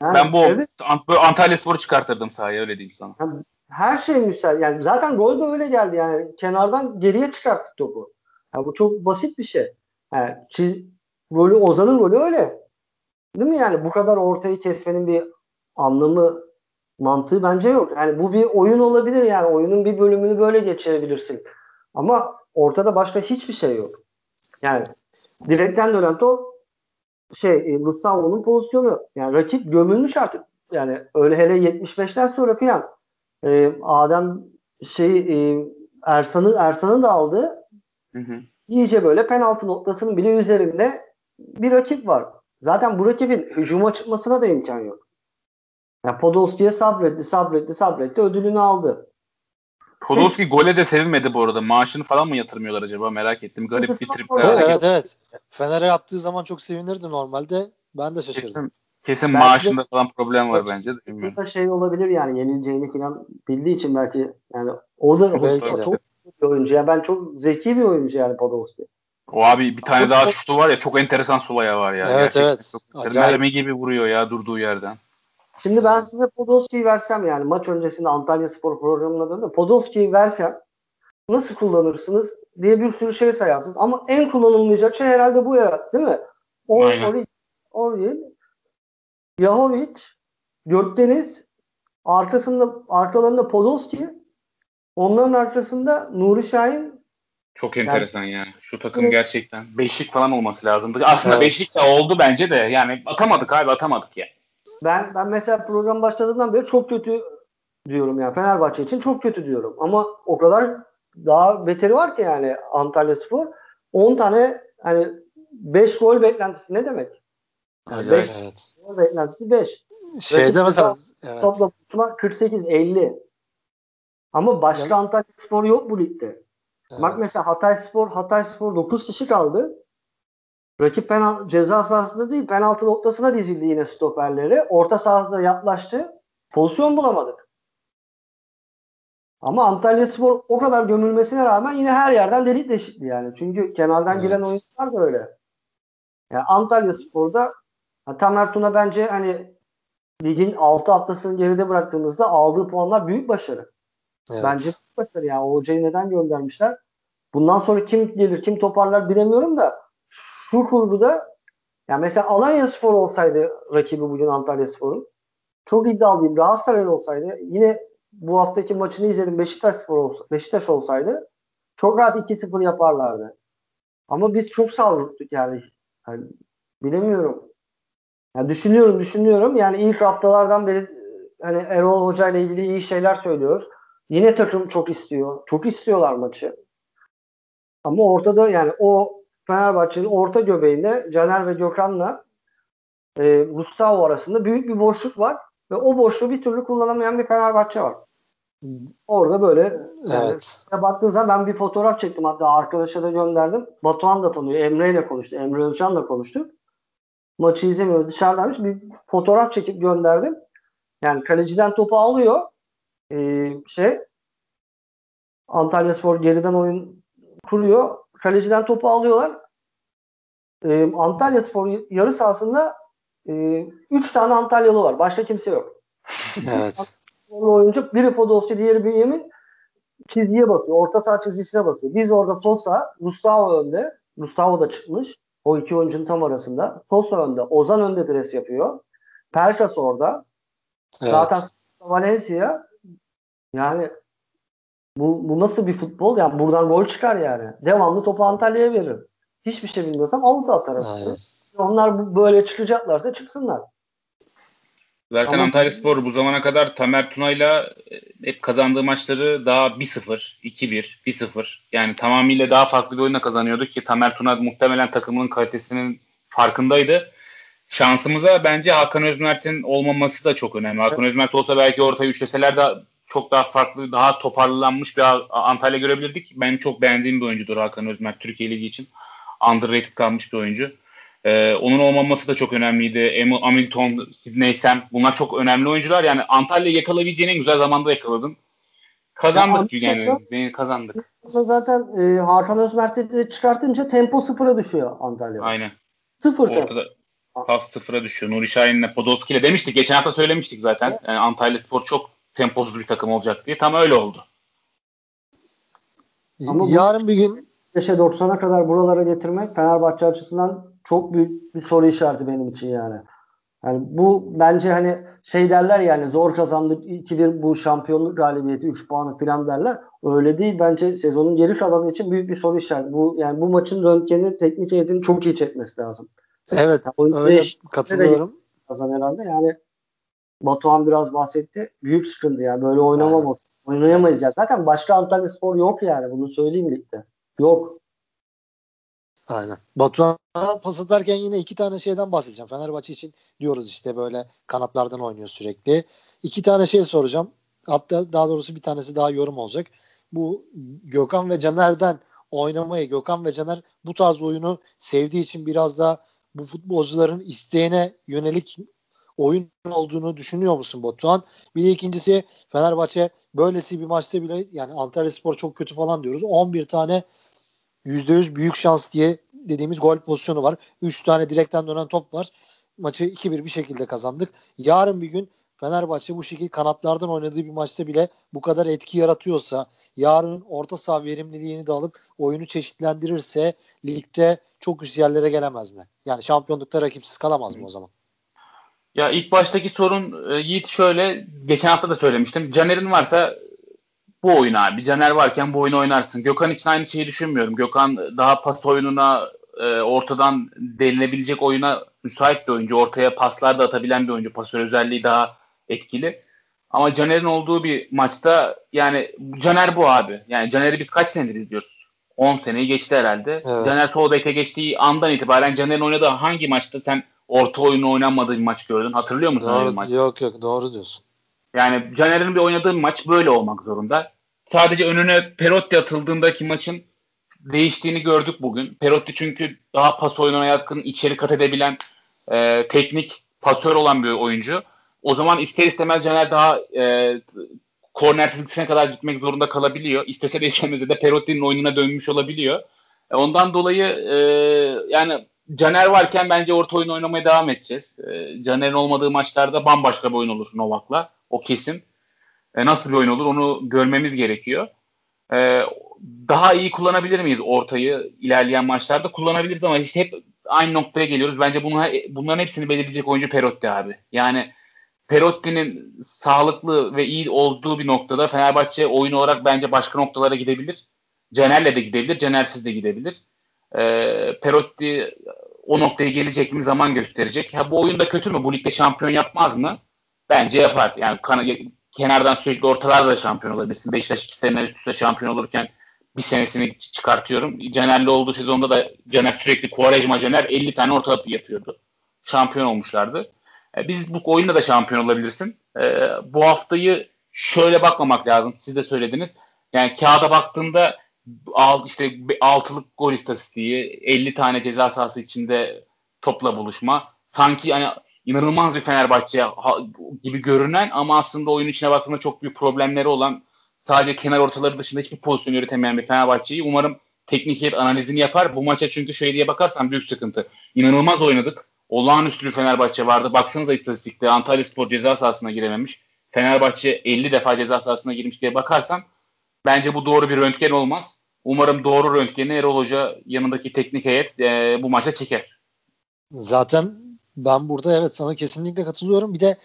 Yani ben bu evet. Ant- Antalya Spor'u çıkartırdım sahaya öyle diyeyim sana. Her şey müsait. Yani zaten gol de öyle geldi. Yani kenardan geriye çıkarttık topu. Yani bu çok basit bir şey. Yani çiz, rolü Ozan'ın rolü öyle. Değil mi yani? Bu kadar ortayı kesmenin bir anlamı mantığı bence yok. Yani bu bir oyun olabilir yani. Oyunun bir bölümünü böyle geçirebilirsin. Ama ortada başka hiçbir şey yok. Yani direkten dönen top şey e, Gustavo'nun pozisyonu. Yani rakip gömülmüş artık. Yani öyle hele 75'ten sonra filan e, Adem şey e, Ersan'ı Ersan'ı da aldı. Hı hı. İyice böyle penaltı noktasının bile üzerinde bir rakip var. Zaten bu rakibin hücuma çıkmasına da imkan yok. Yani Podolski'ye sabretti, sabretti, sabretti, ödülünü aldı. Podolski gole de sevinmedi bu arada. Maaşını falan mı yatırmıyorlar acaba merak ettim. Garip bir tripler. Evet, evet evet. Fener'e attığı zaman çok sevinirdi normalde. Ben de şaşırdım. Kesin Kesin belki maaşında de, falan problem var bence de. Bilmiyorum. şey olabilir yani yenileceğini falan bildiği için belki yani o da belki çok bir oyuncu. Yani ben çok zeki bir oyuncu yani Podolski. O abi bir tane Ama daha şutu var ya çok enteresan Sulaya var ya. Evet Gerçekten evet. Çok mermi gibi vuruyor ya durduğu yerden. Şimdi ben size Podolski'yi versem yani maç öncesinde Antalya Spor programına döndüm. Podolski'yi versem nasıl kullanırsınız diye bir sürü şey sayarsınız. Ama en kullanılmayacak şey herhalde bu ya değil mi? Or, Yahovic, Gökdeniz, arkasında arkalarında Podolski, onların arkasında Nuri Şahin. Çok enteresan yani, ya. Şu takım gerçekten beşlik falan olması lazımdı. Aslında evet. beşlik de oldu bence de. Yani atamadık abi atamadık ya. Ben ben mesela program başladığından beri çok kötü diyorum yani Fenerbahçe için çok kötü diyorum. Ama o kadar daha beteri var ki yani Antalya Spor. 10 tane hani 5 gol beklentisi ne demek? Yani 5 evet. gol beklentisi 5. Şeyde mesela evet. toplam 48 50. Ama başka yani, Antalya Spor yok bu ligde. Evet. Bak mesela Hatay Spor, Hatay Spor 9 kişi kaldı. Rakip penal ceza sahasında değil penaltı noktasına dizildi yine stoperleri. Orta sahada yaklaştı. Pozisyon bulamadık. Ama Antalya Spor o kadar gömülmesine rağmen yine her yerden delik deşikti yani. Çünkü kenardan evet. gelen oyuncular da öyle. Yani Antalya Spor'da Tamer Tuna bence hani ligin 6 haftasını geride bıraktığımızda aldığı puanlar büyük başarı. Evet. Bence büyük başarı yani. Hocayı neden göndermişler? Bundan sonra kim gelir, kim toparlar bilemiyorum da şu kurguda yani mesela Alanya Spor olsaydı rakibi bugün Antalya Spor'un çok iddialıyım. Galatasaray olsaydı yine bu haftaki maçını izledim. Beşiktaş Spor olsa, Beşiktaş olsaydı çok rahat 2-0 yaparlardı. Ama biz çok saldırdık yani. yani bilemiyorum. Yani düşünüyorum düşünüyorum. Yani ilk haftalardan beri hani Erol Hoca ile ilgili iyi şeyler söylüyoruz. Yine takım çok istiyor. Çok istiyorlar maçı. Ama ortada yani o Fenerbahçe'nin orta göbeğinde Caner ve Gökhan'la e, Gustavo arasında büyük bir boşluk var ve o boşluğu bir türlü kullanamayan bir Fenerbahçe var. Orada böyle yani evet. baktığın zaman ben bir fotoğraf çektim hatta arkadaşa da gönderdim. Batuhan da tanıyor. Emre ile konuştu. Emre Özcan da konuştu. Maçı izlemiyor. Dışarıdaymış. Bir fotoğraf çekip gönderdim. Yani kaleciden topu alıyor. Ee, şey Antalya Spor geriden oyun kuruyor. Kaleciden topu alıyorlar. Ee, Antalya Spor yarı sahasında 3 e, üç tane Antalyalı var. Başka kimse yok. Evet. oyuncu biri Podolski diğeri Bünyamin çizgiye bakıyor. Orta saha çizgisine basıyor. Biz orada Sosa, Gustavo önde. Gustavo da çıkmış. O iki oyuncunun tam arasında. Sosa önde. Ozan önde pres yapıyor. Pelkas orada. Evet. Zaten Valencia yani bu, bu nasıl bir futbol? Yani buradan gol çıkar yani. Devamlı topu Antalya'ya verir. Hiçbir şey bilmiyorsam avuta atar. Onlar böyle çıkacaklarsa çıksınlar. Zaten Ama... Antalya Spor bu zamana kadar Tamer Tuna'yla e, hep kazandığı maçları daha 1-0, 2-1, 1-0 yani tamamıyla daha farklı bir oyunla kazanıyordu ki Tamer Tuna muhtemelen takımının kalitesinin farkındaydı. Şansımıza bence Hakan Özmert'in olmaması da çok önemli. Hakan evet. Özmert olsa belki ortaya üçleseler de çok daha farklı, daha toparlanmış bir Antalya görebilirdik. Ben çok beğendiğim bir oyuncudur Hakan Özmert Türkiye Ligi için. Underrated kalmış bir oyuncu. Ee, onun olmaması da çok önemliydi. Hamilton, Sidney Sam bunlar çok önemli oyuncular. Yani Antalya yakalayabileceğini en güzel zamanda yakaladın. Kazandık ya, yani. kazandık. Zaten e, Hakan Özmert'i de çıkartınca tempo sıfıra düşüyor Antalya. Aynen. Sıfır tempo. pas sıfıra düşüyor. Nuri Şahin'le Podolski ile demiştik. Geçen hafta söylemiştik zaten. Evet. Yani Antalya Spor çok temposuz bir takım olacak diye. Tam öyle oldu. Ama yarın bir gün 5'e 90'a kadar buralara getirmek Fenerbahçe açısından çok büyük bir soru işareti benim için yani. Yani bu bence hani şey derler yani zor kazandık 2-1 bu şampiyonluk galibiyeti 3 puanı falan derler. Öyle değil bence sezonun geri kalanı için büyük bir soru işareti. Bu yani bu maçın röntgeni teknik heyetin çok iyi çekmesi lazım. Evet yani öyle katılıyorum. Kazan herhalde yani Batuhan biraz bahsetti. Büyük sıkıntı yani böyle oynamam. Oynayamayız ya. Zaten başka Antalya Spor yok yani. Bunu söyleyeyim birlikte. Yok. Aynen. Batuhan'a pas atarken yine iki tane şeyden bahsedeceğim. Fenerbahçe için diyoruz işte böyle kanatlardan oynuyor sürekli. İki tane şey soracağım. Hatta daha doğrusu bir tanesi daha yorum olacak. Bu Gökhan ve Caner'den oynamayı Gökhan ve Caner bu tarz oyunu sevdiği için biraz da bu futbolcuların isteğine yönelik oyun olduğunu düşünüyor musun Batuhan? Bir de ikincisi Fenerbahçe böylesi bir maçta bile yani Antalya Spor çok kötü falan diyoruz. 11 tane %100 büyük şans diye dediğimiz gol pozisyonu var. 3 tane direkten dönen top var. Maçı 2-1 bir şekilde kazandık. Yarın bir gün Fenerbahçe bu şekilde kanatlardan oynadığı bir maçta bile bu kadar etki yaratıyorsa, yarın orta saha verimliliğini de alıp oyunu çeşitlendirirse ligde çok üst yerlere gelemez mi? Yani şampiyonlukta rakipsiz kalamaz mı o zaman? Ya ilk baştaki sorun e, Yiğit şöyle, geçen hafta da söylemiştim. Caner'in varsa bu oyun abi. Caner varken bu oyunu oynarsın. Gökhan için aynı şeyi düşünmüyorum. Gökhan daha pas oyununa, e, ortadan delinebilecek oyuna müsait bir oyuncu. Ortaya paslar da atabilen bir oyuncu. Pasör özelliği daha etkili. Ama Caner'in olduğu bir maçta yani Caner bu abi. Yani Caner'i biz kaç senedir izliyoruz? 10 seneyi geçti herhalde. Evet. Caner sol beke geçtiği andan itibaren Caner'in oynadığı hangi maçta sen orta oyunu oynanmadığı bir maç gördün? Hatırlıyor musun doğru, maç? Yok yok doğru diyorsun. Yani Caner'in bir oynadığı maç böyle olmak zorunda. Sadece önüne Perotti atıldığındaki maçın değiştiğini gördük bugün. Perotti çünkü daha pas oyununa yatkın, içeri kat edebilen, e, teknik pasör olan bir oyuncu. O zaman ister istemez Caner daha e, korner çizgisine kadar gitmek zorunda kalabiliyor. İstese de istemese de Perotti'nin oyununa dönmüş olabiliyor. E, ondan dolayı e, yani Caner varken bence orta oyun oynamaya devam edeceğiz. E, Caner'in olmadığı maçlarda bambaşka bir oyun olur Novak'la. O kesin. E, nasıl bir oyun olur onu görmemiz gerekiyor. E, daha iyi kullanabilir miyiz ortayı ilerleyen maçlarda? Kullanabiliriz ama işte hep aynı noktaya geliyoruz. Bence bunu, bunların hepsini belirleyecek oyuncu Perotti abi. Yani Perotti'nin sağlıklı ve iyi olduğu bir noktada Fenerbahçe oyun olarak bence başka noktalara gidebilir. Caner'le de gidebilir, Caner'siz de gidebilir. Ee, Perotti o noktaya gelecek mi zaman gösterecek. Ha bu oyunda kötü mü? Bu ligde şampiyon yapmaz mı? Bence yapar. Yani kan- kenardan sürekli ortalarda da şampiyon olabilirsin. Beşiktaş iki sene üst üste şampiyon olurken bir senesini çıkartıyorum. Caner'le olduğu sezonda da Caner sürekli Quaresma Caner 50 tane orta yapıyordu. Şampiyon olmuşlardı. E, biz bu oyunda da şampiyon olabilirsin. E, bu haftayı şöyle bakmamak lazım. Siz de söylediniz. Yani kağıda baktığında işte altılık gol istatistiği, 50 tane ceza sahası içinde topla buluşma. Sanki hani inanılmaz bir Fenerbahçe gibi görünen ama aslında oyun içine baktığında çok büyük problemleri olan sadece kenar ortaları dışında hiçbir pozisyon üretemeyen bir Fenerbahçe'yi umarım teknik heyet analizini yapar. Bu maça çünkü şey diye bakarsan büyük sıkıntı. İnanılmaz oynadık olağanüstü bir Fenerbahçe vardı. Baksanıza istatistikte Antalya Spor ceza sahasına girememiş. Fenerbahçe 50 defa ceza sahasına girmiş diye bakarsan bence bu doğru bir röntgen olmaz. Umarım doğru röntgeni Erol Hoca yanındaki teknik heyet e, bu maça çeker. Zaten ben burada evet sana kesinlikle katılıyorum. Bir de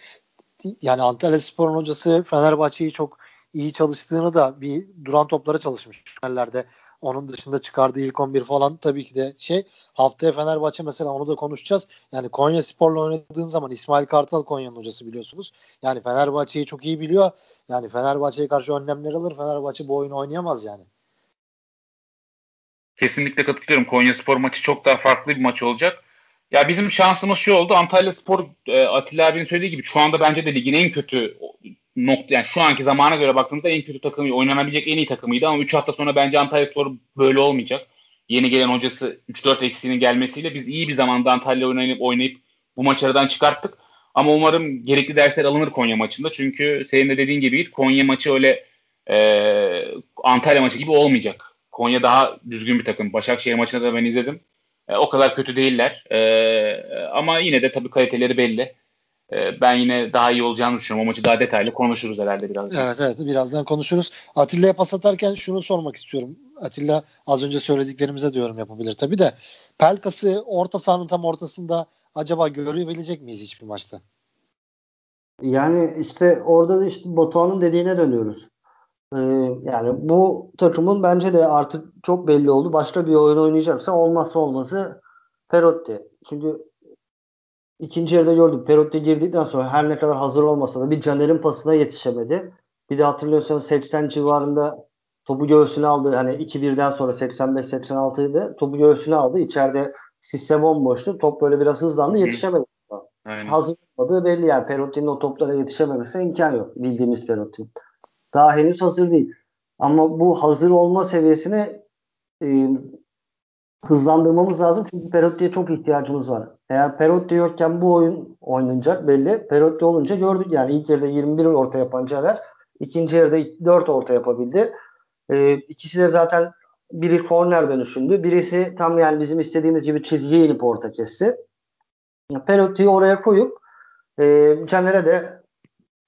yani Antalya Spor'un hocası Fenerbahçe'yi çok iyi çalıştığını da bir duran toplara çalışmış. Finallerde onun dışında çıkardığı ilk 11 falan tabii ki de şey. Haftaya Fenerbahçe mesela onu da konuşacağız. Yani Konya Spor'la oynadığın zaman İsmail Kartal Konya'nın hocası biliyorsunuz. Yani Fenerbahçe'yi çok iyi biliyor. Yani Fenerbahçe'ye karşı önlemler alır. Fenerbahçe bu oyunu oynayamaz yani. Kesinlikle katılıyorum. Konya Spor maçı çok daha farklı bir maç olacak. Ya bizim şansımız şu oldu. Antalya Spor e, Atilla abinin söylediği gibi şu anda bence de ligin en kötü nokta yani şu anki zamana göre baktığımızda en kötü takımı oynanabilecek en iyi takımıydı ama 3 hafta sonra bence Antalya Spor böyle olmayacak. Yeni gelen hocası 3-4 eksiğinin gelmesiyle biz iyi bir zamanda Antalya oynayıp oynayıp bu maçlardan çıkarttık. Ama umarım gerekli dersler alınır Konya maçında. Çünkü senin de dediğin gibi Konya maçı öyle e, Antalya maçı gibi olmayacak. Konya daha düzgün bir takım. Başakşehir maçını da ben izledim. E, o kadar kötü değiller. E, ama yine de tabii kaliteleri belli. Ee, ben yine daha iyi olacağını düşünüyorum. O maçı daha detaylı konuşuruz herhalde birazdan. Evet evet birazdan konuşuruz. Atilla'ya pas atarken şunu sormak istiyorum. Atilla az önce söylediklerimize diyorum yapabilir tabii de. Pelkas'ı orta sahanın tam ortasında acaba görebilecek miyiz hiçbir maçta? Yani işte orada da işte Batuhan'ın dediğine dönüyoruz. Ee, yani bu takımın bence de artık çok belli oldu. Başka bir oyun oynayacaksa olmazsa olmazı Perotti. Çünkü İkinci yarıda gördük. Perotti girdikten sonra her ne kadar hazır olmasa da bir Caner'in pasına yetişemedi. Bir de hatırlıyorsanız 80 civarında topu göğsüne aldı. Hani 2-1'den sonra 85-86'ydı. Topu göğsüne aldı. İçeride Sisse bomboştu. Top böyle biraz hızlandı. Yetişemedi. Aynen. Hazır olmadığı belli yani. Perotti'nin o toplara yetişememesi imkan yok. Bildiğimiz Perotti. Daha henüz hazır değil. Ama bu hazır olma seviyesine e, hızlandırmamız lazım çünkü Perotti'ye çok ihtiyacımız var. Eğer Perotti yokken bu oyun oynanacak belli. Perotti olunca gördük yani ilk yarıda 21 orta yapan Caner ikinci yarıda 4 orta yapabildi. Ee, ikisi de zaten biri korner dönüşündü. Birisi tam yani bizim istediğimiz gibi çizgiye inip orta kesti. Perotti'yi oraya koyup e, Caner'e de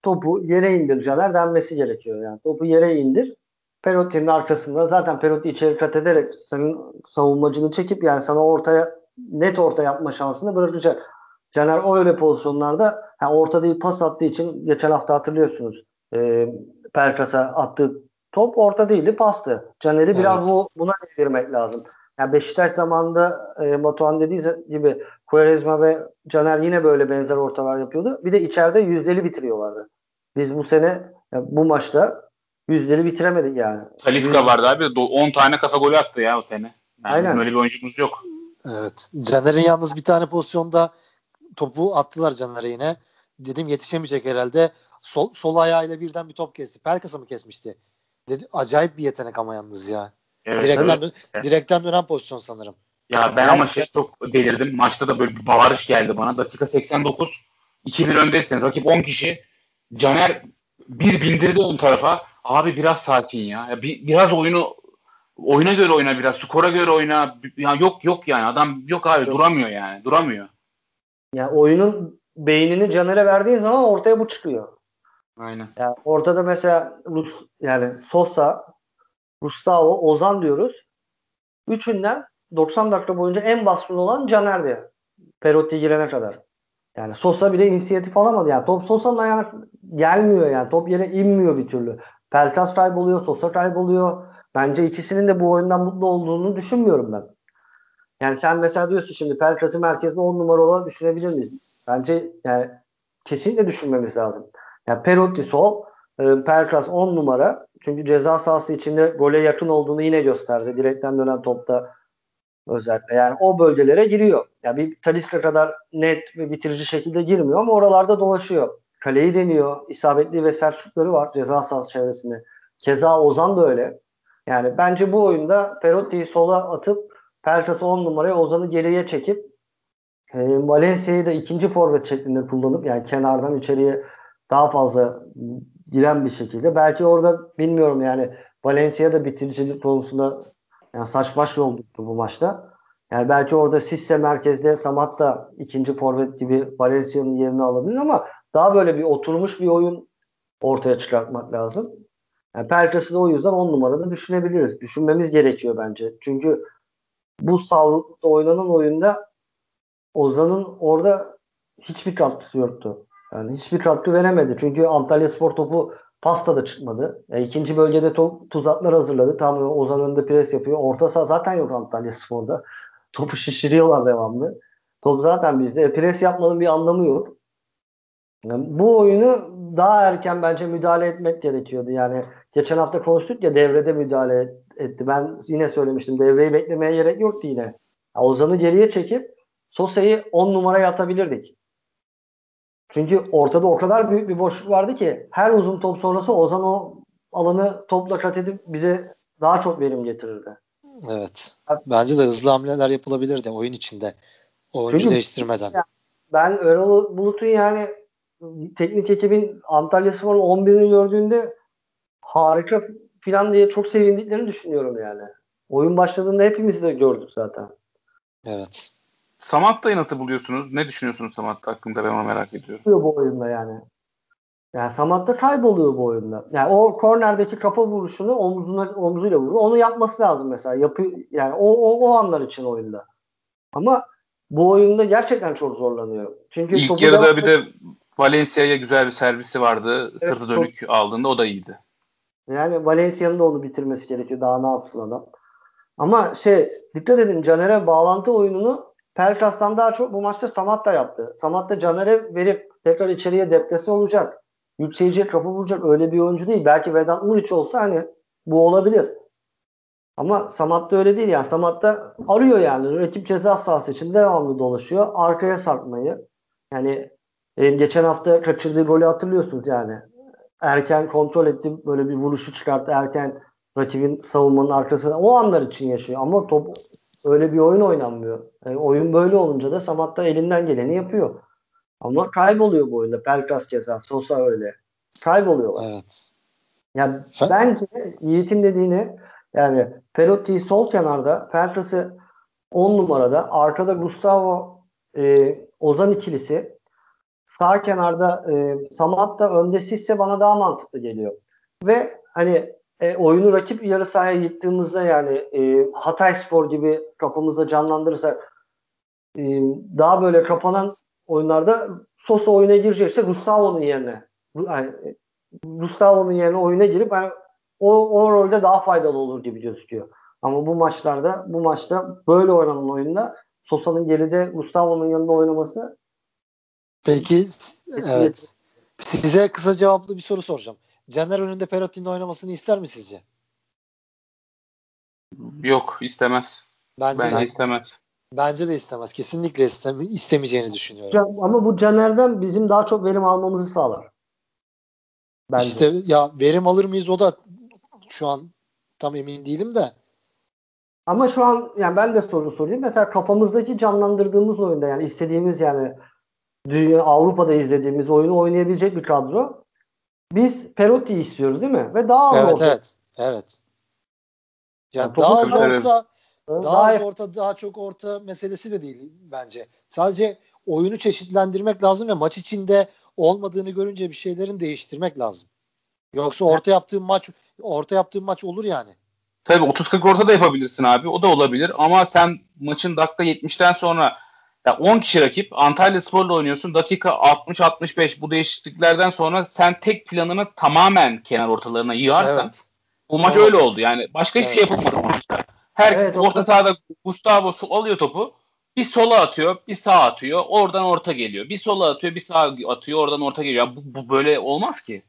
topu yere indir Caner denmesi gerekiyor. Yani topu yere indir. Perotti'nin arkasında zaten Perotti içeri kat ederek senin savunmacını çekip yani sana ortaya net orta yapma şansını bırakacak. Caner o öyle pozisyonlarda yani orta değil pas attığı için geçen hafta hatırlıyorsunuz e, Pelkas'a attığı top orta değildi pastı. Caner'i evet. biraz bu, buna evirmek lazım. Yani Beşiktaş zamanında e, Batuhan dediği gibi Quaresma ve Caner yine böyle benzer ortalar yapıyordu. Bir de içeride yüzdeli bitiriyorlardı. Biz bu sene bu maçta yüzleri bitiremedik yani. Taliska vardı abi. 10 tane kafa golü attı ya o sene. Yani Aynen. Bizim öyle bir oyuncumuz yok. Evet. Caner'in yalnız bir tane pozisyonda topu attılar Caner'e yine. Dedim yetişemeyecek herhalde. Sol, sol ayağıyla birden bir top kesti. Pelkas'a mı kesmişti? Dedi, acayip bir yetenek ama yalnız ya. Evet, direkten, evet. direkten dönen pozisyon sanırım. Ya ben ama şey çok delirdim. Maçta da böyle bir bağırış geldi bana. Dakika 89 2-1 öndesin. Rakip 10 kişi. Caner bir bindirdi ön tarafa. Abi biraz sakin ya. ya bir, biraz oyunu oyuna göre oyna biraz. Skora göre oyna. Ya yok yok yani. Adam yok abi yok. duramıyor yani. Duramıyor. Yani oyunun beynini Caner'e verdiğin zaman ortaya bu çıkıyor. Aynen. Yani ortada mesela Rus, yani Sosa, Gustavo, Ozan diyoruz. Üçünden 90 dakika boyunca en baskın olan Caner'di. Perotti girene kadar. Yani Sosa bile inisiyatif alamadı. Yani top Sosa'nın ayağına gelmiyor yani. Top yere inmiyor bir türlü. Pelkas kayboluyor, Sosa kayboluyor. Bence ikisinin de bu oyundan mutlu olduğunu düşünmüyorum ben. Yani sen mesela diyorsun şimdi Pelkas'ı merkezde 10 numara olarak düşünebilir miyiz? Bence yani kesinlikle düşünmemiz lazım. Yani Perotti sol, e, Pelkas 10 numara. Çünkü ceza sahası içinde gole yakın olduğunu yine gösterdi. Direkten dönen topta özellikle. Yani o bölgelere giriyor. Yani bir Taliska kadar net ve bitirici şekilde girmiyor ama oralarda dolaşıyor. Kaleyi deniyor. İsabetli ve sert şutları var ceza sahası çevresinde. Keza Ozan da öyle. Yani bence bu oyunda Perotti'yi sola atıp Pelkas'ı 10 numaraya Ozan'ı geriye çekip e, Valencia'yı da ikinci forvet şeklinde kullanıp yani kenardan içeriye daha fazla giren bir şekilde. Belki orada bilmiyorum yani Valencia da bitiricilik konusunda yani saç baş oldu bu maçta. Yani belki orada Sisse merkezde Samat da ikinci forvet gibi Valencia'nın yerini alabilir ama daha böyle bir oturmuş bir oyun ortaya çıkartmak lazım. Yani Pelkas'ı da o yüzden 10 numarada düşünebiliriz. Düşünmemiz gerekiyor bence. Çünkü bu sağlıkta oynanan oyunda Ozan'ın orada hiçbir katkısı yoktu. Yani hiçbir katkı veremedi. Çünkü Antalya Spor topu pasta da çıkmadı. Yani ikinci bölgede to- tuzaklar hazırladı. Tam Ozan önünde pres yapıyor. Orta saha zaten yok Antalya Spor'da. Topu şişiriyorlar devamlı. Top zaten bizde. E, pres yapmanın bir anlamı yok. Yani bu oyunu daha erken bence müdahale etmek gerekiyordu. Yani geçen hafta konuştuk ya devrede müdahale etti. Ben yine söylemiştim devreyi beklemeye gerek yoktu yine. Ozan'ı geriye çekip Sosa'yı 10 numaraya atabilirdik. Çünkü ortada o kadar büyük bir boşluk vardı ki her uzun top sonrası Ozan o alanı topla kat edip bize daha çok verim getirirdi. Evet. Bence de hızlı hamleler yapılabilirdi oyun içinde. Oyuncu Çünkü değiştirmeden. Ben Erol Bulut'un yani teknik ekibin Antalya Spor'un 11'ini gördüğünde harika plan diye çok sevindiklerini düşünüyorum yani. Oyun başladığında hepimiz de gördük zaten. Evet. Samatta'yı nasıl buluyorsunuz? Ne düşünüyorsunuz Samatta hakkında? Ben onu merak ediyorum. Bu oyunda yani. Yani Samatta kayboluyor bu oyunda. Yani o kornerdeki kafa vuruşunu omzuna omzuyla vuruyor. Onu yapması lazım mesela. Yapı yani o, o o anlar için oyunda. Ama bu oyunda gerçekten çok zorlanıyor. Çünkü ilk yarıda da... bir de Valencia'ya güzel bir servisi vardı. Evet, Sırtı dönük çok... aldığında o da iyiydi. Yani Valencia'nın da onu bitirmesi gerekiyor. Daha ne yapsın adam. Ama şey dikkat edin Caner'e bağlantı oyununu Pelkas'tan daha çok bu maçta Samat da yaptı. Samat da Caner'e verip tekrar içeriye depresi olacak. Yükselecek, kapı vuracak öyle bir oyuncu değil. Belki Vedat Muriç olsa hani bu olabilir. Ama Samat da öyle değil yani. Samat da arıyor yani. Rakip ceza sahası için devamlı dolaşıyor. Arkaya sarkmayı. Yani e, geçen hafta kaçırdığı golü hatırlıyorsunuz yani. Erken kontrol etti. Böyle bir vuruşu çıkarttı. Erken rakibin savunmanın arkasına. O anlar için yaşıyor. Ama top öyle bir oyun oynanmıyor. Yani oyun böyle olunca da Samat da elinden geleni yapıyor. Ama kayboluyor bu oyunda. Pelkas keza, Sosa öyle. Kayboluyorlar. Evet. Yani bence Yiğit'in dediğini yani Pelotti'yi sol kenarda, Pelkas'ı 10 numarada, arkada Gustavo e, Ozan ikilisi sağ kenarda e, Samat da önde Sisse bana daha mantıklı geliyor. Ve hani e, oyunu rakip yarı sahaya yıktığımızda yani e, Hatay Spor gibi kafamızda canlandırırsak e, daha böyle kapanan oyunlarda Sosa oyuna girecekse Gustavo'nun yerine yani, Gustavo'nun yerine oyuna girip yani o, o rolde daha faydalı olur gibi gözüküyor. Ama bu maçlarda bu maçta böyle oynanan oyunda Sosa'nın geride Gustavo'nun yanında oynaması Peki evet. Size kısa cevaplı bir soru soracağım. Caner önünde Perotti'nin oynamasını ister mi sizce? Yok istemez. Bence, Bence de, istemez. Bence de istemez. Kesinlikle isteme, istemeyeceğini düşünüyorum. Ama bu Caner'den bizim daha çok verim almamızı sağlar. Bence. İşte ya verim alır mıyız o da şu an tam emin değilim de. Ama şu an yani ben de soru sorayım. Mesela kafamızdaki canlandırdığımız oyunda yani istediğimiz yani dünya Avrupa'da izlediğimiz oyunu oynayabilecek bir kadro. Biz Perotti istiyoruz değil mi? Ve daha az evet, orta. Evet, evet. Yani, yani daha az orta, daha, daha az orta, daha çok orta meselesi de değil bence. Sadece oyunu çeşitlendirmek lazım ve maç içinde olmadığını görünce bir şeylerin değiştirmek lazım. Yoksa orta yaptığın maç orta yaptığın maç olur yani. Tabii 30-40 orta da yapabilirsin abi. O da olabilir. Ama sen maçın dakika 70'ten sonra ya 10 kişi rakip Antalya Spor'la oynuyorsun. Dakika 60-65 bu değişikliklerden sonra sen tek planını tamamen kenar ortalarına yığarsan evet. bu maç evet. öyle oldu. Yani başka hiçbir şey evet. şey yapılmadı bu maçta. Her evet, orta sahada Gustavo alıyor topu. Bir sola atıyor, bir sağ atıyor. Oradan orta geliyor. Bir sola atıyor, bir sağ atıyor. Oradan orta geliyor. Ya bu, bu böyle olmaz ki.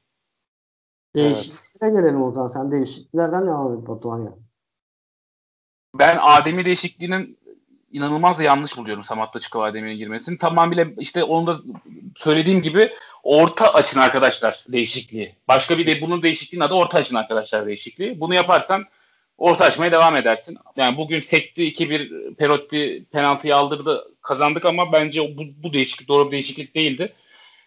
Değişikliklere evet. gelelim o zaman. Sen değişikliklerden ne aldın Batuhan ya? Ben Adem'i değişikliğinin inanılmaz yanlış buluyorum Samat'ta Çıkov Adem'in girmesini. Tamamıyla işte onu da söylediğim gibi orta açın arkadaşlar değişikliği. Başka bir de bunun değişikliğinin adı orta açın arkadaşlar değişikliği. Bunu yaparsan orta açmaya devam edersin. Yani bugün sekti 2-1 Perotti penaltıyı aldırdı kazandık ama bence bu, bu değişiklik doğru bir değişiklik değildi.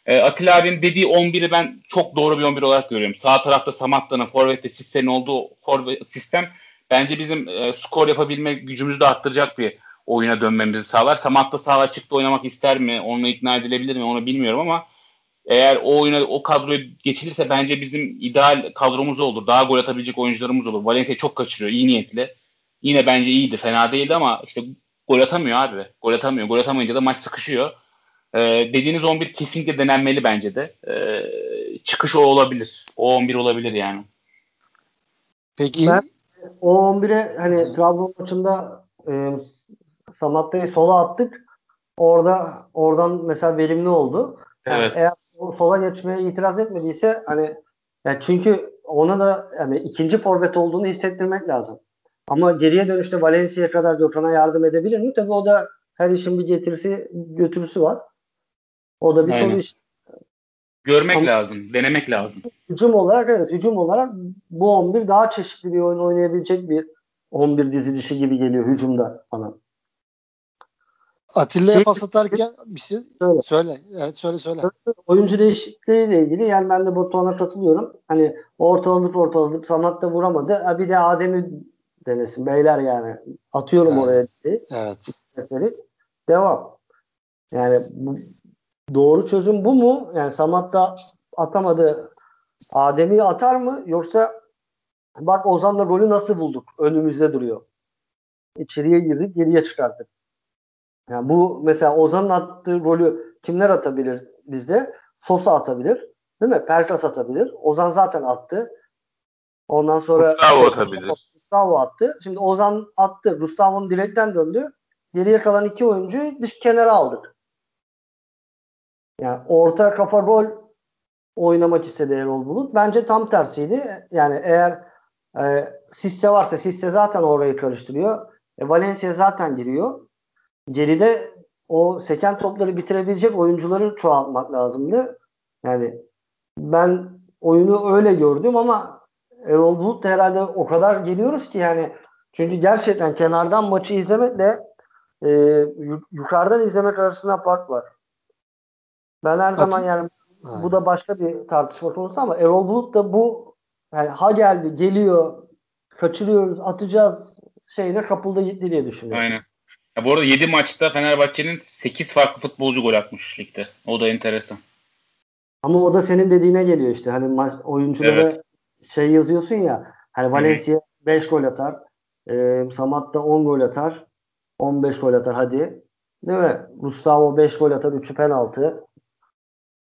E, Atilla abinin dediği 11'i ben çok doğru bir 11 olarak görüyorum. Sağ tarafta Samatta'nın, Forvet'te Sisse'nin olduğu forvet, sistem bence bizim e, skor yapabilme gücümüzü de arttıracak bir oyuna dönmemizi sağlar. Samatta sağ açıkta oynamak ister mi? Onunla ikna edilebilir mi? Onu bilmiyorum ama eğer o oyuna o kadroya geçilirse bence bizim ideal kadromuz olur. Daha gol atabilecek oyuncularımız olur. Valencia çok kaçırıyor. iyi niyetli. Yine bence iyiydi. Fena değildi ama işte gol atamıyor abi. Gol atamıyor. Gol atamayınca da maç sıkışıyor. Ee, dediğiniz 11 kesinlikle denenmeli bence de. Ee, çıkış o olabilir. O 11 olabilir yani. Peki ben o 11'e hani Trabzon maçında e, Samatta'yı sola attık. Orada oradan mesela verimli oldu. Yani evet. Eğer sola geçmeye itiraz etmediyse hani yani çünkü ona da yani ikinci forvet olduğunu hissettirmek lazım. Ama geriye dönüşte Valencia'ya kadar Gökhan'a yardım edebilir mi? Tabii o da her işin bir getirisi götürüsü var. O da bir Aynen. soru iş. Görmek Ama, lazım, denemek lazım. Hücum olarak evet, hücum olarak bu 11 daha çeşitli bir oyun oynayabilecek bir 11 dizilişi gibi geliyor hücumda bana. Atilla'ya pas atarken bir şey söyle. söyle. Evet söyle söyle. Oyuncu değişiklikleriyle ilgili yani ben de Batuhan'a katılıyorum. Hani ortaladık ortaladık Samat da vuramadı. Ha bir de Adem'i denesin beyler yani. Atıyorum evet. oraya diye. Evet. Devam. Yani bu, doğru çözüm bu mu? Yani Samat da atamadı. Adem'i atar mı? Yoksa bak Ozan'la rolü nasıl bulduk? Önümüzde duruyor. İçeriye girdik, geriye çıkarttık. Yani bu mesela Ozan'ın attığı rolü kimler atabilir bizde? Sosa atabilir. Değil mi? Pelkas atabilir. Ozan zaten attı. Ondan sonra Gustavo atabilir. Gustavo attı. Şimdi Ozan attı. Gustavo'nun direkten döndü. Geriye kalan iki oyuncuyu dış kenara aldık. Yani orta kafa rol oynamak istedi Erol Bulut. Bence tam tersiydi. Yani eğer e, Sisse varsa Sisse zaten orayı karıştırıyor. E, Valencia zaten giriyor geride o seken topları bitirebilecek oyuncuları çoğaltmak lazımdı. Yani ben oyunu öyle gördüm ama Erol Bulut da herhalde o kadar geliyoruz ki yani Çünkü gerçekten kenardan maçı izlemekle e, yukarıdan izlemek arasında fark var. Ben her zaman yani Aynen. bu da başka bir tartışma konusu ama Erol Bulut da bu yani ha geldi, geliyor, kaçırıyoruz, atacağız şeyle kapıldı gitti diye düşünüyorum. Aynen. Ya bu arada 7 maçta Fenerbahçe'nin 8 farklı futbolcu gol atmış ligde. O da enteresan. Ama o da senin dediğine geliyor işte. Hani maç oyunculara evet. şey yazıyorsun ya. Hani Valencia 5 gol atar. E, Samat da 10 gol atar. 15 gol atar hadi. Değil mi? Gustavo 5 gol atar. 3'ü penaltı.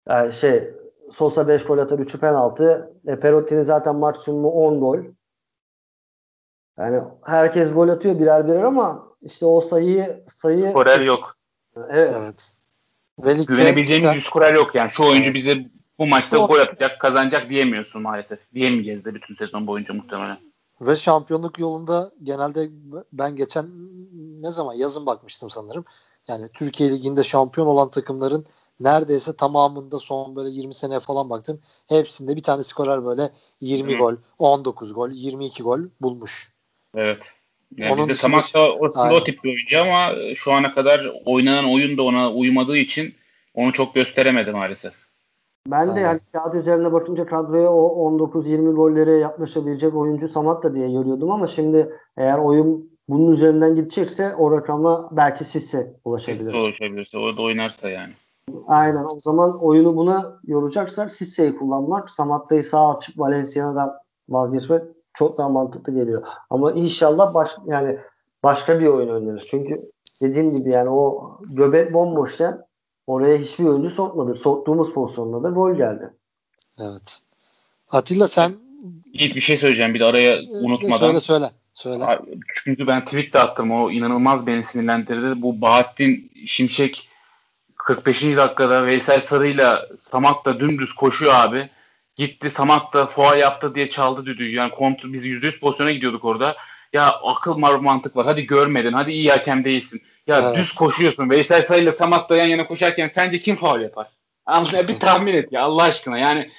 Yani şey Sosa 5 gol atar. 3'ü penaltı. E, Perotti'nin zaten maç sunumu 10 gol. Yani herkes gol atıyor birer birer ama işte o sayıyı sayı skorer yok. Evet. evet. Ve Güvenebileceğimiz bir skorer yok yani. Şu oyuncu bize bu maçta gol atacak, kazanacak diyemiyorsun maalesef. Diyemeyeceğiz de bütün sezon boyunca muhtemelen. Ve şampiyonluk yolunda genelde ben geçen ne zaman yazın bakmıştım sanırım. Yani Türkiye Ligi'nde şampiyon olan takımların neredeyse tamamında son böyle 20 sene falan baktım. Hepsinde bir tane skorer böyle 20 Hı. gol, 19 gol, 22 gol bulmuş. Evet. Yani Onun bizde Samat da o, tip bir oyuncu ama şu ana kadar oynanan oyun da ona uymadığı için onu çok gösteremedi maalesef. Ben Aynen. de yani kağıt üzerine bakınca kadroya o 19-20 gollere yaklaşabilecek oyuncu Samat da diye görüyordum ama şimdi eğer oyun bunun üzerinden gidecekse o rakama belki Sisse ulaşabilir. Sisse ulaşabilirse. Orada oynarsa yani. Aynen. O zaman oyunu buna yoracaklar. Sisse'yi kullanmak. Samatta'yı sağ açıp Valencia'dan vazgeçmek çok daha mantıklı geliyor. Ama inşallah baş, yani başka bir oyun oynarız. Çünkü dediğim gibi yani o göbek bomboşken oraya hiçbir oyuncu sokmadı. Soktuğumuz pozisyonda da gol geldi. Evet. Atilla sen Yiğit bir şey söyleyeceğim bir de araya ee, unutmadan. Söyle söyle. Söyle. Çünkü ben tweet de attım o inanılmaz beni sinirlendirdi. Bu Bahattin Şimşek 45. dakikada Veysel Sarı'yla Samat da dümdüz koşuyor abi. Gitti Samat da foa yaptı diye çaldı düdüğü. Yani kontrol biz %100 pozisyona gidiyorduk orada. Ya akıl var mantık var. Hadi görmedin. Hadi iyi hakem değilsin. Ya evet. düz koşuyorsun. Veysel Sarı ile Samat da yan yana koşarken sence kim faul yapar? Anladın bir tahmin et ya Allah aşkına. Yani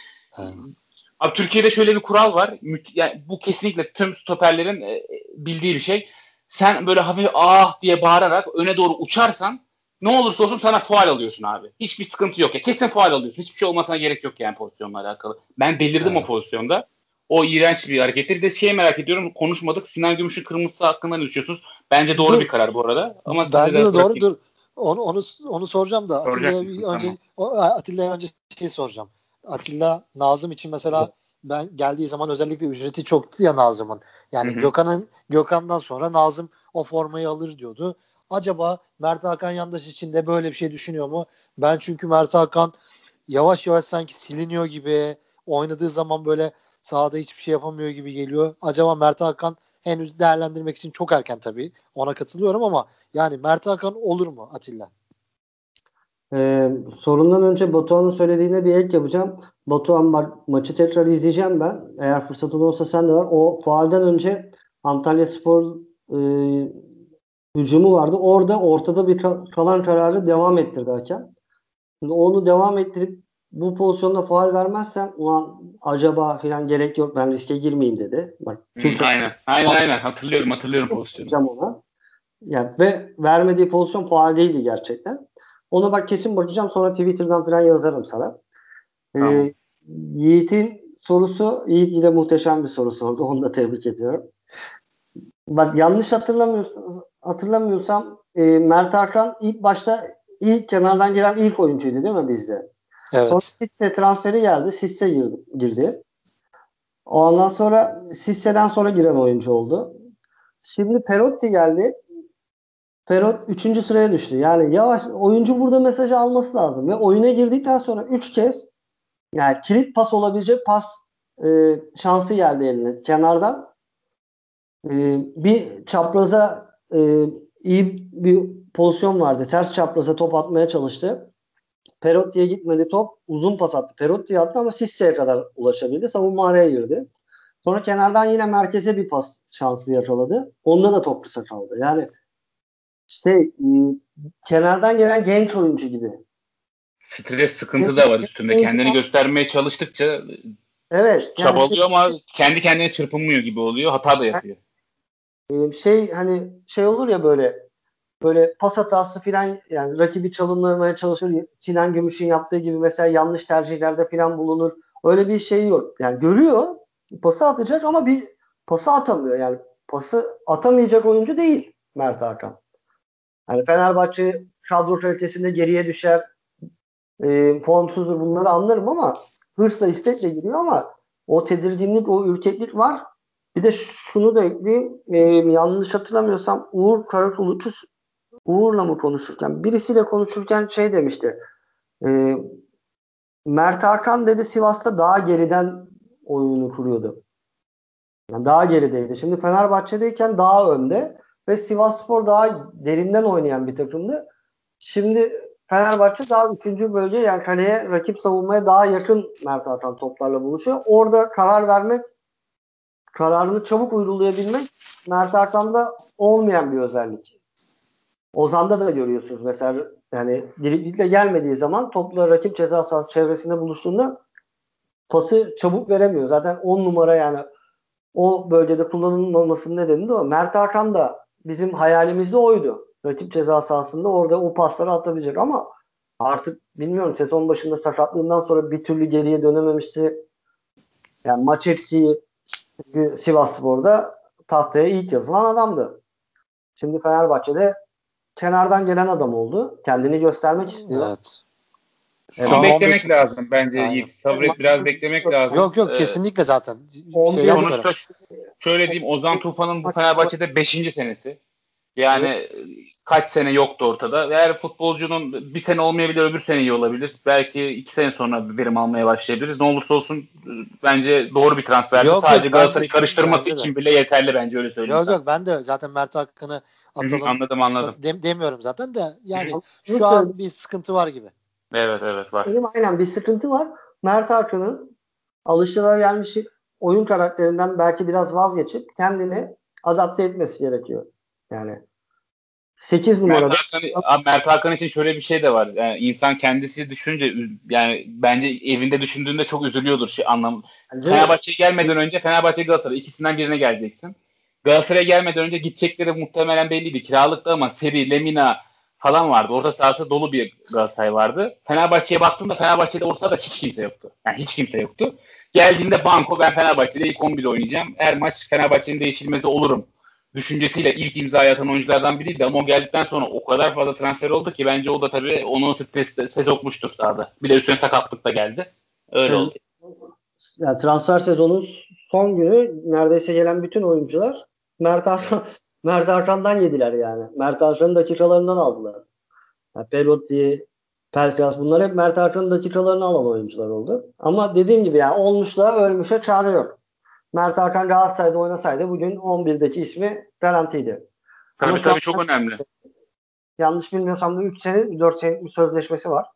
Abi Türkiye'de şöyle bir kural var. Yani bu kesinlikle tüm stoperlerin e, bildiği bir şey. Sen böyle hafif ah diye bağırarak öne doğru uçarsan ne olursa olsun sana faal alıyorsun abi. Hiçbir sıkıntı yok. Ya. Kesin faal alıyorsun. Hiçbir şey olmasına gerek yok yani pozisyonla alakalı. Ben belirdim evet. o pozisyonda. O iğrenç bir harekettir. Bir de şey merak ediyorum. Konuşmadık. Sinan Gümüş'ün kırmızısı hakkında ne düşünüyorsunuz? Bence doğru dur. bir karar bu arada. Ama Bence de, de doğru. Dur. Onu, onu, onu soracağım da Atilla'ya önce tamam. Atilla'ya önce şey soracağım. Atilla Nazım için mesela ben geldiği zaman özellikle ücreti çoktu ya Nazım'ın. Yani Gökhan'ın Gökhan'dan sonra Nazım o formayı alır diyordu. Acaba Mert Hakan Yandaş için de böyle bir şey düşünüyor mu? Ben çünkü Mert Hakan yavaş yavaş sanki siliniyor gibi oynadığı zaman böyle sahada hiçbir şey yapamıyor gibi geliyor. Acaba Mert Hakan henüz değerlendirmek için çok erken tabii. Ona katılıyorum ama yani Mert Hakan olur mu Atilla? Ee, sorundan önce Batuhan'ın söylediğine bir ek yapacağım. Batuhan ma- maçı tekrar izleyeceğim ben. Eğer fırsatın olsa sen de var. O faalden önce Antalya Spor e, hücumu vardı. Orada ortada bir kalan kararı devam ettirdi hakem. Şimdi onu devam ettirip bu pozisyonda faal vermezsem ulan acaba filan gerek yok ben riske girmeyeyim dedi. Bak, hmm, aynen. Aynen aynen hatırlıyorum hatırlıyorum pozisyonu. Ona. Yani, ve vermediği pozisyon faal değildi gerçekten. Ona bak kesin bakacağım sonra Twitter'dan falan yazarım sana. Ee, tamam. Ee, Yiğit'in sorusu Yiğit yine muhteşem bir soru sordu. Onu da tebrik ediyorum. Bak yanlış hatırlamıyorsam, hatırlamıyorsam e, Mert Hakan ilk başta ilk kenardan giren ilk oyuncuydu değil mi bizde? Evet. Sonra Sisse transferi geldi. Sisse girdi. Ondan sonra Sisse'den sonra giren oyuncu oldu. Şimdi Perotti geldi. Perot 3. sıraya düştü. Yani yavaş oyuncu burada mesajı alması lazım. Ve oyuna girdikten sonra 3 kez yani kilit pas olabilecek pas e, şansı geldi eline. Kenardan e, bir çapraza e, iyi bir pozisyon vardı. Ters çapraza top atmaya çalıştı. Perotti'ye gitmedi top. Uzun pas attı. Perotti'ye attı ama Sisse'ye kadar ulaşabildi. Savunma araya girdi. Sonra kenardan yine merkeze bir pas şansı yakaladı. Onda da top kısa kaldı. Yani şey e, kenardan gelen genç oyuncu gibi. Stres sıkıntı da var üstünde. Kendini göstermeye çalıştıkça evet, çabalıyor yani şey, ama kendi kendine çırpınmıyor gibi oluyor. Hata da yapıyor. E, şey hani şey olur ya böyle böyle pas hatası filan yani rakibi çalımlamaya çalışır. Sinan Gümüş'ün yaptığı gibi mesela yanlış tercihlerde filan bulunur. Öyle bir şey yok. Yani görüyor pası atacak ama bir pası atamıyor. Yani pası atamayacak oyuncu değil Mert Hakan. Yani Fenerbahçe kadro kalitesinde geriye düşer. E, formsuzdur bunları anlarım ama hırsla istekle giriyor ama o tedirginlik, o ürkeklik var. Bir de şunu da ekleyeyim. E, yanlış hatırlamıyorsam Uğur Karakuluç'u Uğur'la mı konuşurken birisiyle konuşurken şey demişti. E, Mert Hakan dedi Sivas'ta daha geriden oyunu kuruyordu. Yani daha gerideydi. Şimdi Fenerbahçe'deyken daha önde ve Sivasspor daha derinden oynayan bir takımdı. Şimdi Fenerbahçe daha üçüncü bölge yani kaleye rakip savunmaya daha yakın Mert Hakan toplarla buluşuyor. Orada karar vermek kararını çabuk uygulayabilmek Mert Hakan'da olmayan bir özellik. Ozan'da da görüyorsunuz mesela yani driblingle gelmediği zaman topla rakip ceza sahası çevresinde buluştuğunda pası çabuk veremiyor. Zaten 10 numara yani o bölgede kullanılmamasının nedeni de o. Mert Hakan da bizim hayalimizde oydu. Rakip ceza sahasında orada o pasları atabilecek ama artık bilmiyorum sezon başında sakatlığından sonra bir türlü geriye dönememişti. Yani maç eksiği Sivas Spor'da tahtaya ilk yazılan adamdı. Şimdi Fenerbahçe'de kenardan gelen adam oldu. Kendini göstermek istiyor. Evet. Şu an beklemek 15... lazım bence Aynen. Yiğit. Sabret biraz beklemek lazım. Yok yok ee, kesinlikle zaten. Şey sonuçta şöyle diyeyim Ozan Tufan'ın bu Fenerbahçe'de 5. senesi. Yani evet. kaç sene yoktu ortada. Eğer futbolcunun bir sene olmayabilir öbür sene iyi olabilir. Belki iki sene sonra bir verim almaya başlayabiliriz. Ne olursa olsun bence doğru bir transfer. Sadece Galatasaray'ı karıştırması için bile yeterli bence öyle söyleyeyim. Yok yok ben de zaten Mert Hakkı'nı atalım. anladım anladım. Dem demiyorum zaten de yani şu an bir sıkıntı var gibi. Evet evet var. Benim aynen bir sıkıntı var. Mert Hakan'ın alışılagelmiş oyun karakterinden belki biraz vazgeçip kendini adapte etmesi gerekiyor. Yani 8 numarada. Mert Hakan, Mert Hakan için şöyle bir şey de var. Yani insan kendisi düşünce yani bence evinde düşündüğünde çok üzülüyordur şey anlam. Fenerbahçe'ye gelmeden önce Fenerbahçe Galatasaray ikisinden birine geleceksin. Galatasaray'a gelmeden önce gidecekleri muhtemelen belliydi. Kiralıktı ama Seri, Lemina falan vardı. Orta sahası dolu bir Galatasaray vardı. Fenerbahçe'ye baktığımda Fenerbahçe'de ortada hiç kimse yoktu. Yani hiç kimse yoktu. Geldiğinde banko ben Fenerbahçe'de ilk 11 oynayacağım. Her maç Fenerbahçe'nin değişilmezi olurum düşüncesiyle ilk imza atan oyunculardan biriydi ama o geldikten sonra o kadar fazla transfer oldu ki bence o da tabii onun stresi sezokmuştur sahada. Bir de üstüne sakatlık da geldi. Öyle oldu. Yani transfer sezonun son günü neredeyse gelen bütün oyuncular Mert Arkan, Mert Arkan'dan yediler yani. Mert Arkan'ın dakikalarından aldılar. Yani Perotti, Pelkas bunlar hep Mert Arkan'ın dakikalarını alan oyuncular oldu. Ama dediğim gibi yani olmuşla ölmüşe çare yok. Mert Hakan Galatasaray'da oynasaydı bugün 11'deki ismi garantiydi. Tabii Ama tabii çok önemli. Yanlış bilmiyorsam da 3 sene 4 senelik bir sözleşmesi var.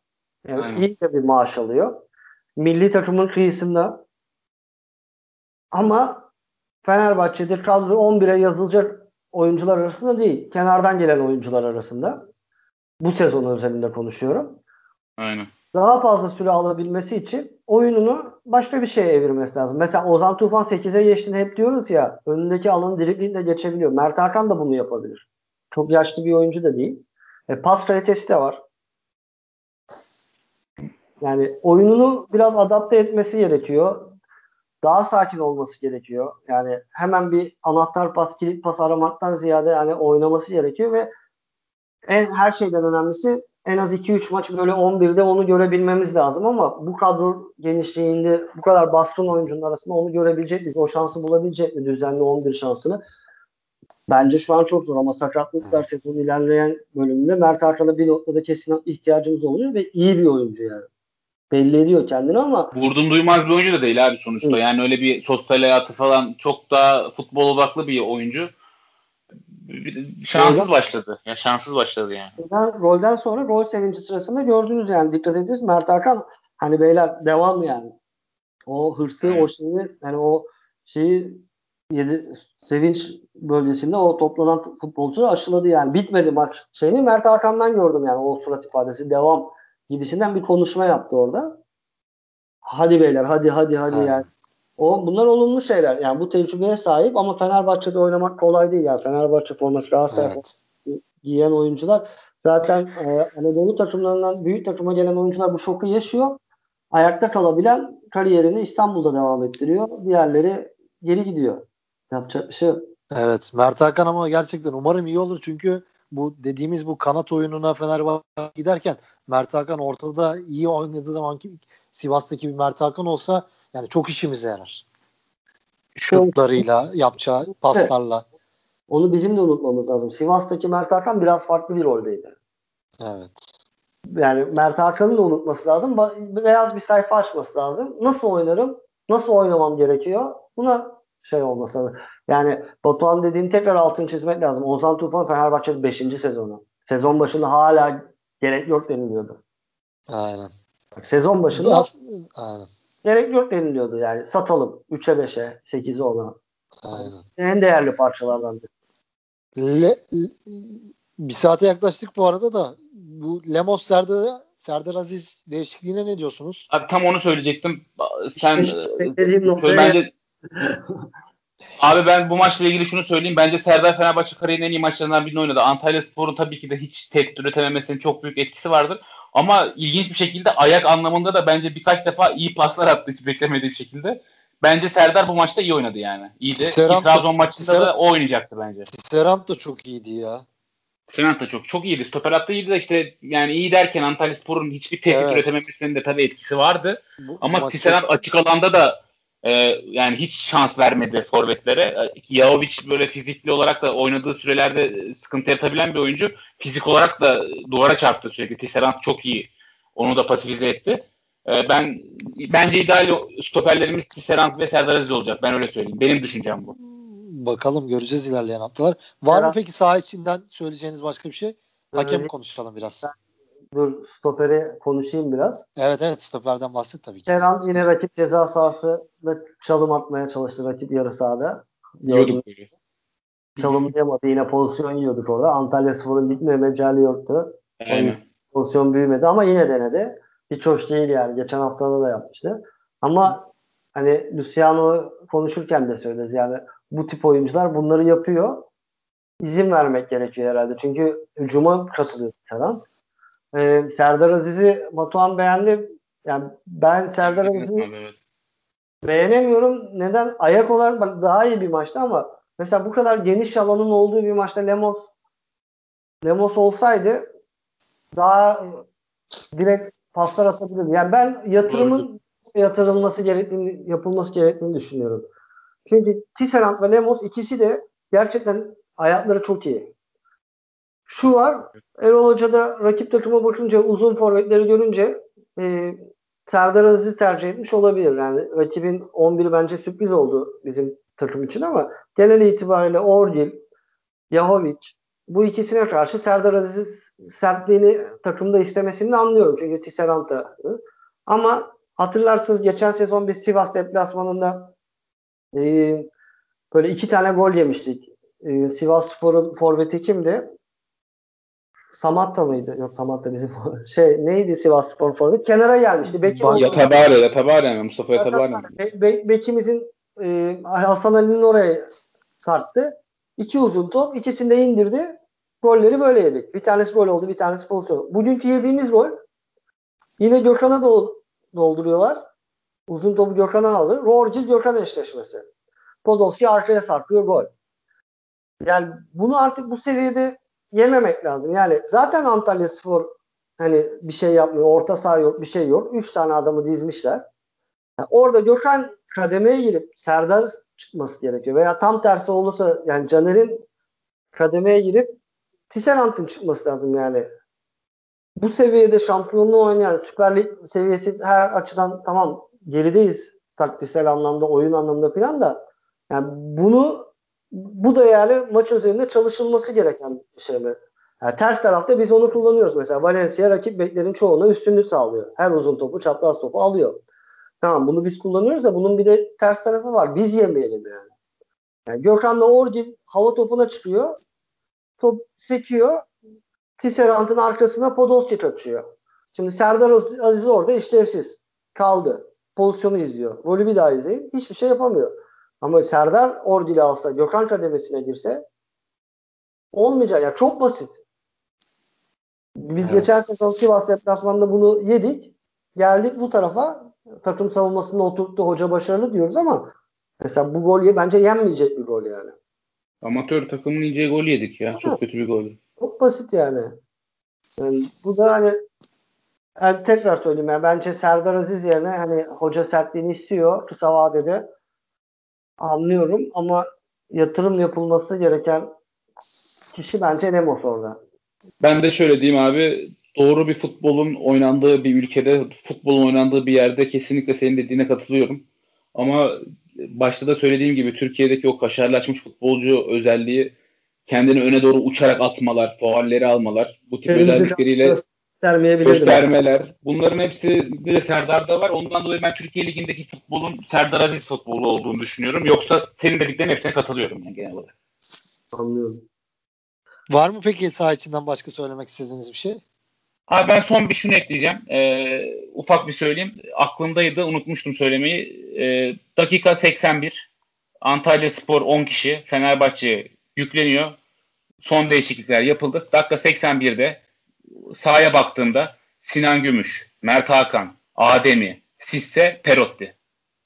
Yani Aynen. iyi de bir maaş alıyor. Milli takımın kıyısında ama Fenerbahçe'de kadro 11'e yazılacak oyuncular arasında değil. Kenardan gelen oyuncular arasında. Bu sezon özelinde konuşuyorum. Aynen daha fazla süre alabilmesi için oyununu başka bir şeye evirmesi lazım. Mesela Ozan Tufan 8'e geçtiğinde hep diyoruz ya önündeki alanı driblingle geçebiliyor. Mert Hakan da bunu yapabilir. Çok yaşlı bir oyuncu da değil. E, pas kalitesi de var. Yani oyununu biraz adapte etmesi gerekiyor. Daha sakin olması gerekiyor. Yani hemen bir anahtar pas, kilit pas aramaktan ziyade yani oynaması gerekiyor ve en her şeyden önemlisi en az 2-3 maç böyle 11'de onu görebilmemiz lazım ama bu kadro genişliğinde bu kadar baskın oyuncunun arasında onu görebilecek miyiz? O şansı bulabilecek mi düzenli 11 şansını? Bence şu an çok zor ama sakatlıklar sezon ilerleyen bölümünde Mert Hakan'a bir noktada kesin ihtiyacımız oluyor ve iyi bir oyuncu yani. Belli ediyor kendini ama vurdum duymaz bir oyuncu da değil abi sonuçta. Hı. Yani öyle bir sosyal hayatı falan çok daha futbol odaklı bir oyuncu şanssız başladı. Ya şanssız başladı yani. Rolden, rolden sonra gol sevinci sırasında gördünüz yani dikkat ediniz Mert Hakan hani beyler devam yani. O hırsı, evet. o şeyi yani o şeyi yedi, sevinç bölgesinde o toplanan futbolcular aşıladı yani. Bitmedi maç şeyini Mert Hakan'dan gördüm yani o surat ifadesi devam gibisinden bir konuşma yaptı orada. Hadi beyler hadi hadi hadi yani. O bunlar olumlu şeyler. Yani bu tecrübeye sahip ama Fenerbahçe'de oynamak kolay değil yani. Fenerbahçe forması Galatasaray evet. giyen oyuncular zaten e, Anadolu takımlarından büyük takıma gelen oyuncular bu şoku yaşıyor. Ayakta kalabilen kariyerini İstanbul'da devam ettiriyor. Diğerleri geri gidiyor. Yapacak bir şey yok. Evet. Mert Hakan ama gerçekten umarım iyi olur çünkü bu dediğimiz bu kanat oyununa Fenerbahçe giderken Mert Hakan ortada iyi oynadığı zaman ki Sivas'taki bir Mert Hakan olsa yani çok işimize yarar. Şutlarıyla, yapacağı paslarla. Onu bizim de unutmamız lazım. Sivas'taki Mert Hakan biraz farklı bir roldeydi. Evet. Yani Mert Hakan'ın da unutması lazım. Beyaz bir sayfa açması lazım. Nasıl oynarım? Nasıl oynamam gerekiyor? Buna şey olması lazım. Yani Batuhan dediğin tekrar altını çizmek lazım. Ozan Tufan Fenerbahçe'de 5. sezonu. Sezon başında hala gerek yok deniliyordu. Aynen. Sezon başında Biraz, aynen. Gerek yok deniliyordu yani. Satalım. 3'e 5'e 8'e 10'a. Aynen. En değerli parçalardan biri. Le, bir saate yaklaştık bu arada da bu Lemos Serdar, Serdar Aziz değişikliğine ne diyorsunuz? Abi tam onu söyleyecektim. Sen işte, e, bence Abi ben bu maçla ilgili şunu söyleyeyim. Bence Serdar Fenerbahçe kariyerinin en iyi maçlarından birini oynadı. Antalya Spor'un tabii ki de hiç tek üretememesinin çok büyük etkisi vardır. Ama ilginç bir şekilde ayak anlamında da bence birkaç defa iyi paslar attı hiç beklemediğim şekilde. Bence Serdar bu maçta iyi oynadı yani. İyiydi. Serant Trabzon maçında Serant, da o oynayacaktı bence. Serant da çok iyiydi ya. Serant da çok çok iyiydi. Stoper attı iyiydi de işte yani iyi derken Antalya Spor'un hiçbir tehdit evet. üretememesinin de tabii etkisi vardı. Bu, Ama çok... açık alanda da e, yani hiç şans vermedi forvetlere. Yaovic böyle fizikli olarak da oynadığı sürelerde sıkıntı yaratabilen bir oyuncu. Fizik olarak da duvara çarptı sürekli. Tisserand çok iyi. Onu da pasifize etti. E, ben bence ideal stoperlerimiz Tisserand ve Serdar Aziz olacak. Ben öyle söyleyeyim. Benim düşüncem bu. Bakalım göreceğiz ilerleyen haftalar. Var Serhat, mı peki saha içinden söyleyeceğiniz başka bir şey? Hakem konuşalım biraz. Dur stoperi konuşayım biraz. Evet evet stoperden bahset tabii ki. Kerem yine rakip ceza sahasında çalım atmaya çalıştı rakip yarı sahada. Yiyorduk böyle. Çalımlayamadı yine pozisyon yiyorduk orada. Antalya Spor'un gitme mecali yoktu. Aynen. Pozisyon büyümedi ama yine denedi. Hiç hoş değil yani. Geçen haftada da yapmıştı. Ama hani Luciano konuşurken de söyledi yani bu tip oyuncular bunları yapıyor. İzin vermek gerekiyor herhalde. Çünkü hücuma katılıyor Kerem. Ee, Serdar Aziz'i Batuhan beğendi. Yani ben Serdar Aziz'i beğenemiyorum. Neden? Ayak olarak daha iyi bir maçtı ama mesela bu kadar geniş alanın olduğu bir maçta Lemos Lemos olsaydı daha direkt paslar atabilirdi. Yani ben yatırımın yatırılması gerektiğini, yapılması gerektiğini düşünüyorum. Çünkü Tisserand ve Lemos ikisi de gerçekten ayakları çok iyi. Şu var, Erol Hoca da rakip takıma bakınca uzun forvetleri görünce e, Serdar Aziz'i tercih etmiş olabilir. Yani rakibin 11 bence sürpriz oldu bizim takım için ama genel itibariyle Orgil, Yahovic bu ikisine karşı Serdar Aziz sertliğini takımda istemesini de anlıyorum. Çünkü Tisserand da. Ama hatırlarsınız geçen sezon biz Sivas deplasmanında e, böyle iki tane gol yemiştik. E, Sivas Spor'un forveti kimdi? Samatta mıydı? Yok Samatta bizim şey neydi Sivas Spor forvet? Kenara gelmişti. Beki Yatabare, Yatabare mi? Mustafa Yatabare mi? Be, be, bekimizin e, Hasan Ali'nin oraya sarttı. İki uzun top. ikisini de indirdi. Golleri böyle yedik. Bir tanesi gol oldu, bir tanesi pozisyon. Bugünkü yediğimiz gol yine Gökhan'a dolduruyorlar. Uzun topu Gökhan'a alır. Rorgil Gökhan eşleşmesi. Podolski arkaya sarkıyor gol. Yani bunu artık bu seviyede yememek lazım. Yani zaten Antalya Spor hani bir şey yapmıyor. Orta saha yok, bir şey yok. Üç tane adamı dizmişler. Yani orada Gökhan kademeye girip Serdar çıkması gerekiyor. Veya tam tersi olursa yani Caner'in kademeye girip Tisserant'ın çıkması lazım yani. Bu seviyede şampiyonluğu oynayan Süper Lig seviyesi her açıdan tamam gerideyiz taktiksel anlamda, oyun anlamda falan da yani bunu bu da yani maç üzerinde çalışılması gereken bir şey mi? Yani ters tarafta biz onu kullanıyoruz. Mesela Valencia rakip beklerin çoğuna üstünlük sağlıyor. Her uzun topu, çapraz topu alıyor. Tamam bunu biz kullanıyoruz da bunun bir de ters tarafı var. Biz yemeyelim yani. Yani Gökhan'la Orgil hava topuna çıkıyor. Top sekiyor. Tisserant'ın arkasına Podolski kaçıyor. Şimdi Serdar Aziz orada işlevsiz. Kaldı. pozisyonu izliyor. Golü bir daha izleyin. Hiçbir şey yapamıyor. Ama Serdar Orgil'i alsa, Gökhan kademesine girse olmayacak. Ya çok basit. Biz evet. geçen sezon Sivas deplasmanında bunu yedik. Geldik bu tarafa takım savunmasında oturttu hoca başarılı diyoruz ama mesela bu gol bence yenmeyecek bir gol yani. Amatör takımın yiyeceği gol yedik ya. Ha. Çok kötü bir gol. Çok basit yani. yani bu da hani yani tekrar söyleyeyim yani bence Serdar Aziz yerine hani hoca sertliğini istiyor kısa vadede anlıyorum ama yatırım yapılması gereken kişi bence Nemos orada. Ben de şöyle diyeyim abi doğru bir futbolun oynandığı bir ülkede, futbolun oynandığı bir yerde kesinlikle senin dediğine katılıyorum. Ama başta da söylediğim gibi Türkiye'deki o kaşarlaşmış futbolcu özelliği kendini öne doğru uçarak atmalar, faalleri almalar, bu tip Kırmızı özellikleriyle göstermeler. Bunların hepsi de Serdar'da var. Ondan dolayı ben Türkiye Ligi'ndeki futbolun Serdar Aziz futbolu olduğunu düşünüyorum. Yoksa senin dediklerin hepsine katılıyorum yani genel olarak. Anlıyorum. Var mı peki saha içinden başka söylemek istediğiniz bir şey? Abi ben son bir şunu ekleyeceğim. Ee, ufak bir söyleyeyim. Aklımdaydı unutmuştum söylemeyi. Ee, dakika 81. Antalya Spor 10 kişi. Fenerbahçe yükleniyor. Son değişiklikler yapıldı. Dakika 81'de sahaya baktığımda Sinan Gümüş, Mert Hakan, Ademi, Sisse, Perotti.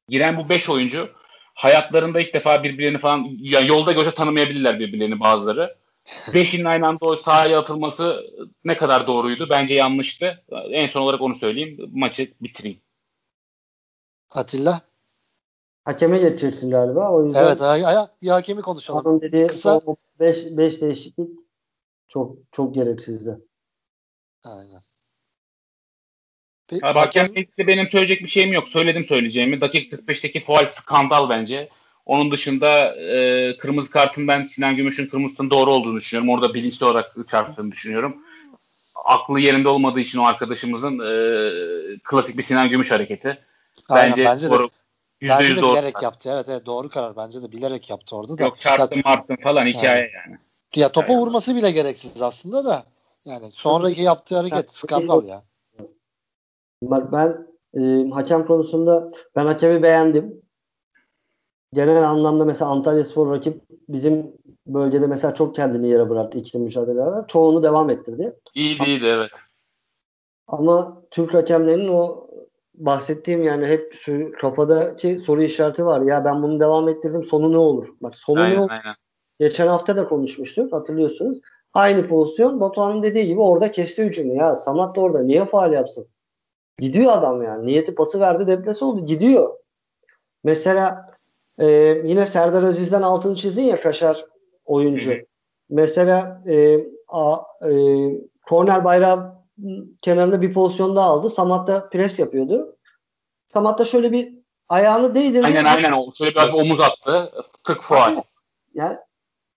Giren bu 5 oyuncu hayatlarında ilk defa birbirlerini falan ya yolda görse tanımayabilirler birbirlerini bazıları. Beşinin aynı anda o sahaya atılması ne kadar doğruydu? Bence yanlıştı. En son olarak onu söyleyeyim. Maçı bitireyim. Atilla? Hakeme geçeceksin galiba. O yüzden evet ha, bir hakemi konuşalım. Onun dediği Kısa. 5 değişiklik çok çok gereksizdi. Aynen. Hakem... hakemlikte benim söyleyecek bir şeyim yok. Söyledim söyleyeceğimi. Dakika 45'teki faal skandal bence. Onun dışında e, kırmızı kartın ben Sinan Gümüş'ün kırmızısının doğru olduğunu düşünüyorum. Orada bilinçli olarak çarptığını düşünüyorum. Aklı yerinde olmadığı için o arkadaşımızın e, klasik bir Sinan Gümüş hareketi. Aynen, bence, bence doğru. De, bence de doğru bilerek karar. yaptı. Evet, evet doğru karar. Bence de bilerek yaptı orada da. Yok çarptım ya, marttım falan hikaye yani. yani. Ya topa yani. vurması bile gereksiz aslında da. Yani sonraki yaptığı hareket skandal ya. Bak ben e, hakem konusunda ben hakemi beğendim genel anlamda mesela Antalya Spor rakip bizim bölgede mesela çok kendini yere bıraktı ikili mücadelelerde. Çoğunu devam ettirdi. İyi değildi evet. Ama Türk hakemlerinin o bahsettiğim yani hep şu kafadaki soru işareti var. Ya ben bunu devam ettirdim sonu ne olur? Bak sonu aynen, ne olur? Aynen. Geçen hafta da konuşmuştuk hatırlıyorsunuz. Aynı pozisyon Batuhan'ın dediği gibi orada kesti hücumu. Ya Samat da orada niye faal yapsın? Gidiyor adam yani. Niyeti pası verdi deplesi oldu. Gidiyor. Mesela ee, yine Serdar Aziz'den altını çizdin ya Kaşar oyuncu. Mesela e, a, e, korner bayrağı kenarında bir pozisyonda aldı. Samat da pres yapıyordu. Samat da şöyle bir ayağını değdirdi. Aynen aynen. Şöyle biraz omuz attı. Tık fuar. Yani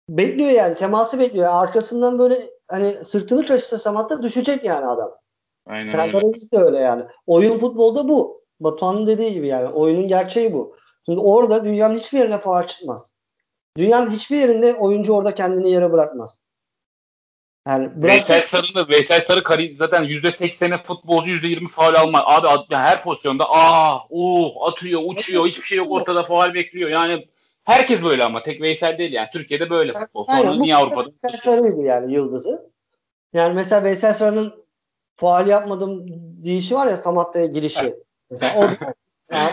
bekliyor yani. Teması bekliyor. Arkasından böyle hani sırtını kaşısa da düşecek yani adam. Aynen Serdar Aziz de öyle yani. Oyun futbolda bu. Batuhan'ın dediği gibi yani. Oyunun gerçeği bu. Şimdi orada dünyanın hiçbir yerine faal çıkmaz. Dünyanın hiçbir yerinde oyuncu orada kendini yere bırakmaz. Yani Veysel Sarı'nın Veysel Sarı kari zaten %80'e futbolcu %20 faal alma. Abi her pozisyonda aa uh atıyor, uçuyor, hiçbir şey yok ortada faal bekliyor. Yani herkes böyle ama tek Veysel değil yani. Türkiye'de böyle futbol. Sonra Aynen, niye Avrupa'da? Veysel Sarı'ydı yani yıldızı. Yani mesela Veysel Sarı'nın faal yapmadım deyişi var ya Samatta'ya girişi. mesela o yani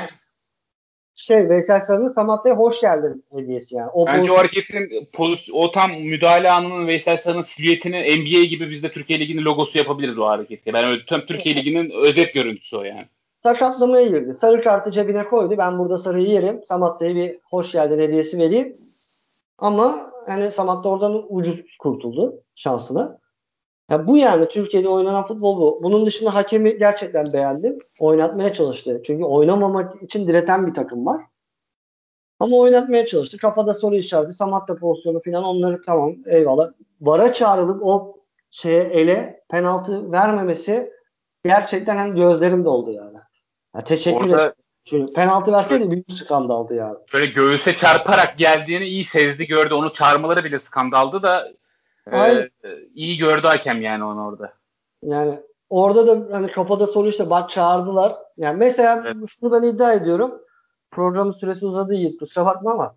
şey Veysel Sarı'nın Samatta'ya hoş geldin hediyesi yani. O Bence o hareketin o tam müdahale anının Veysel Sarı'nın silüetini NBA gibi biz de Türkiye Ligi'nin logosu yapabiliriz o hareketi. Ben öyle tüm Türkiye Ligi'nin özet görüntüsü o yani. Sakatlamaya girdi. Sarı kartı cebine koydu. Ben burada sarıyı yerim. Samatta'ya bir hoş geldin hediyesi vereyim. Ama yani Samatta oradan ucuz kurtuldu şansına. Ya bu yani Türkiye'de oynanan futbol bu. Bunun dışında hakemi gerçekten beğendim. Oynatmaya çalıştı. Çünkü oynamamak için direten bir takım var. Ama oynatmaya çalıştı. Kafada soru işareti, Samatta pozisyonu falan onları tamam eyvallah. Vara çağrılıp o şeye ele penaltı vermemesi gerçekten hem gözlerim doldu yani. Ya teşekkür Orada, ederim. Penaltı verseydi büyük skandaldı yani. Böyle göğüse çarparak geldiğini iyi sezdi gördü. Onu çağırmaları bile skandaldı da ee, iyi gördü hakem yani onu orada. Yani orada da hani kafada soru işte bak çağırdılar. Yani mesela evet. şunu ben iddia ediyorum. Programın süresi uzadı Yiğit kusura bakma ama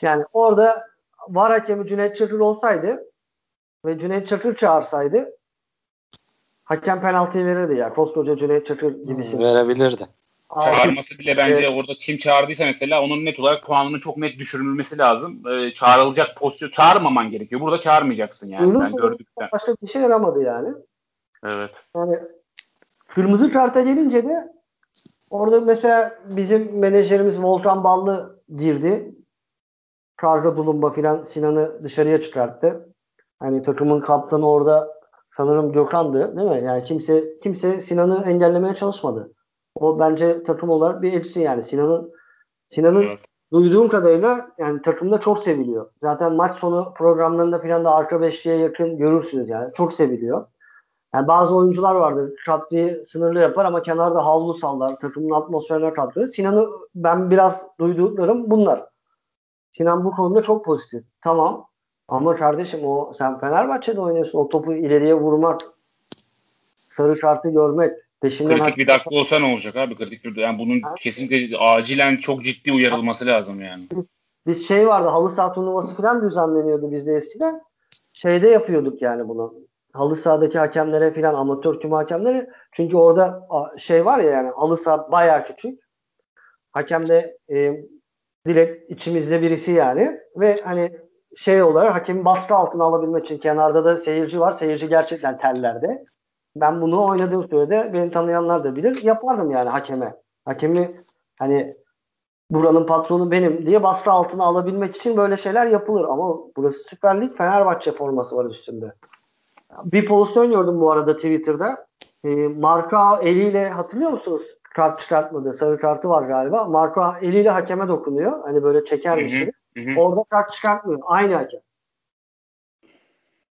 yani orada var hakemi Cüneyt Çakır olsaydı ve Cüneyt Çakır çağırsaydı hakem penaltıyı verirdi ya. Koskoca Cüneyt Çakır gibisi. Verebilirdi. Çağırması bile bence evet. orada kim çağırdıysa mesela onun net olarak puanının çok net düşürülmesi lazım. Ee, çağrılacak pozisyon çağırmaman gerekiyor. Burada çağırmayacaksın yani. Yunus ben gördükten. Başka bir şey yaramadı yani. Evet. Yani kırmızı karta gelince de orada mesela bizim menajerimiz Volkan Ballı girdi. Karga Dulumba filan Sinan'ı dışarıya çıkarttı. Hani takımın kaptanı orada sanırım Gökhan'dı değil mi? Yani kimse kimse Sinan'ı engellemeye çalışmadı. O bence takım olarak bir elçisi yani. Sinan'ın Sinan'ın evet. duyduğum kadarıyla yani takımda çok seviliyor. Zaten maç sonu programlarında filan da arka beşliğe yakın görürsünüz yani. Çok seviliyor. Yani bazı oyuncular vardır. Katkıyı sınırlı yapar ama kenarda havlu sallar. Takımın atmosferine katkı. Sinan'ı ben biraz duyduklarım bunlar. Sinan bu konuda çok pozitif. Tamam. Ama kardeşim o sen Fenerbahçe'de oynuyorsun. O topu ileriye vurmak, sarı kartı görmek, peşinden kritik bir dakika olsa ne olacak abi? Kritik bir yani bunun evet. kesinlikle acilen çok ciddi uyarılması lazım yani. Biz, biz şey vardı halı saha turnuvası falan düzenleniyordu bizde eskiden. Şeyde yapıyorduk yani bunu. Halı sahadaki hakemlere falan amatör tüm hakemleri çünkü orada şey var ya yani halı saha bayağı küçük. Hakem de e, direkt içimizde birisi yani ve hani şey olarak hakemi baskı altına alabilmek için kenarda da seyirci var. Seyirci gerçekten tellerde. Ben bunu oynadığım sürede beni tanıyanlar da bilir. Yapardım yani hakeme. Hakemi hani buranın patronu benim diye baskı altına alabilmek için böyle şeyler yapılır. Ama burası Süper Lig Fenerbahçe forması var üstünde. Bir pozisyon gördüm bu arada Twitter'da. E, Marka eliyle hatırlıyor musunuz? Kart çıkartmadı. Sarı kartı var galiba. Marka eliyle hakeme dokunuyor. Hani böyle çekermiş gibi. Orada kart çıkartmıyor. Aynı hakem.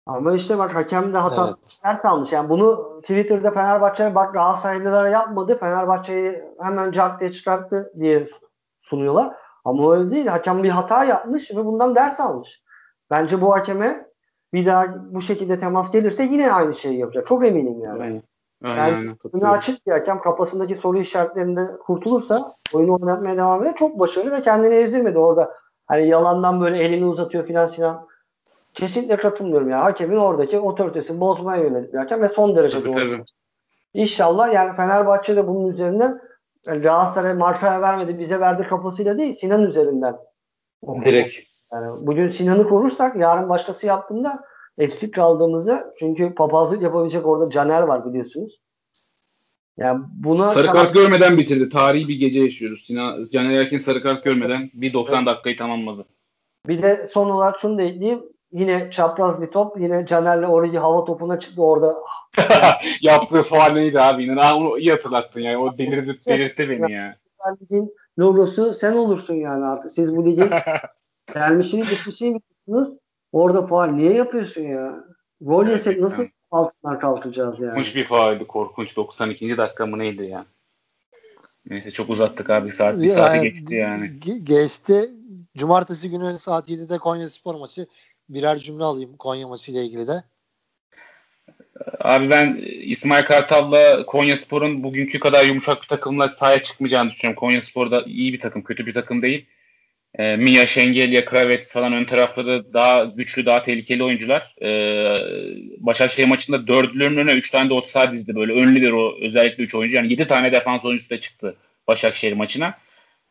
Ama işte bak hakem de hata evet. ders almış. Yani bunu Twitter'da Fenerbahçe bak Galatasaraylılara yapmadı. Fenerbahçe'yi hemen cart diye çıkarttı diye sunuyorlar. Ama öyle değil. Hakem bir hata yapmış ve bundan ders almış. Bence bu hakeme bir daha bu şekilde temas gelirse yine aynı şeyi yapacak. Çok eminim yani. Aynen. Yani önü açık bir hakem kafasındaki soru işaretlerinde kurtulursa oyunu oynatmaya devam eder. Çok başarılı ve kendini ezdirmedi orada. Hani yalandan böyle elini uzatıyor filan filan. Kesinlikle katılmıyorum ya. Hakemin oradaki otoritesi bozmaya yönelik bir ve son derece tabii, doğru. Tabii. İnşallah yani Fenerbahçe de bunun üzerinden yani Galatasaray markaya vermedi bize verdi kafasıyla değil Sinan üzerinden. Direkt. Yani bugün Sinan'ı korursak yarın başkası yaptığında eksik kaldığımızda çünkü papazlık yapabilecek orada Caner var biliyorsunuz. Yani buna sarı kart tamam. görmeden bitirdi. Tarihi bir gece yaşıyoruz. Sinan Caner Erkin sarı kart görmeden bir 90 evet. dakikayı tamamladı. Bir de son olarak şunu da ekleyeyim. Yine çapraz bir top. Yine Caner'le orayı hava topuna çıktı orada. Yaptığı faal neydi abi? İnan onu iyi hatırlattın yani. O delirdi, delirtti beni ya. Ligin logosu sen olursun yani artık. Siz bu ligin gelmişini geçmişini biliyorsunuz. Orada faal niye yapıyorsun ya? Gol yesek nasıl altından kalkacağız yani? Korkunç bir faaldi. Korkunç. 92. dakika mı neydi ya? Neyse çok uzattık abi. Saat bir saati geçti yani. Geçti. Cumartesi günü saat 7'de Konya Spor maçı. Birer cümle alayım Konya maçı ile ilgili de. Abi ben İsmail Kartal'la Konya Spor'un bugünkü kadar yumuşak bir takımla sahaya çıkmayacağını düşünüyorum. Konya Spor da iyi bir takım, kötü bir takım değil. E, Mia, Şengelya, Kravets falan ön tarafları daha güçlü, daha tehlikeli oyuncular. E, Başakşehir maçında dördlünün önüne üç tane de orta dizdi. Böyle önlüler o özellikle üç oyuncu. Yani yedi tane defans oyuncusu da çıktı Başakşehir maçına.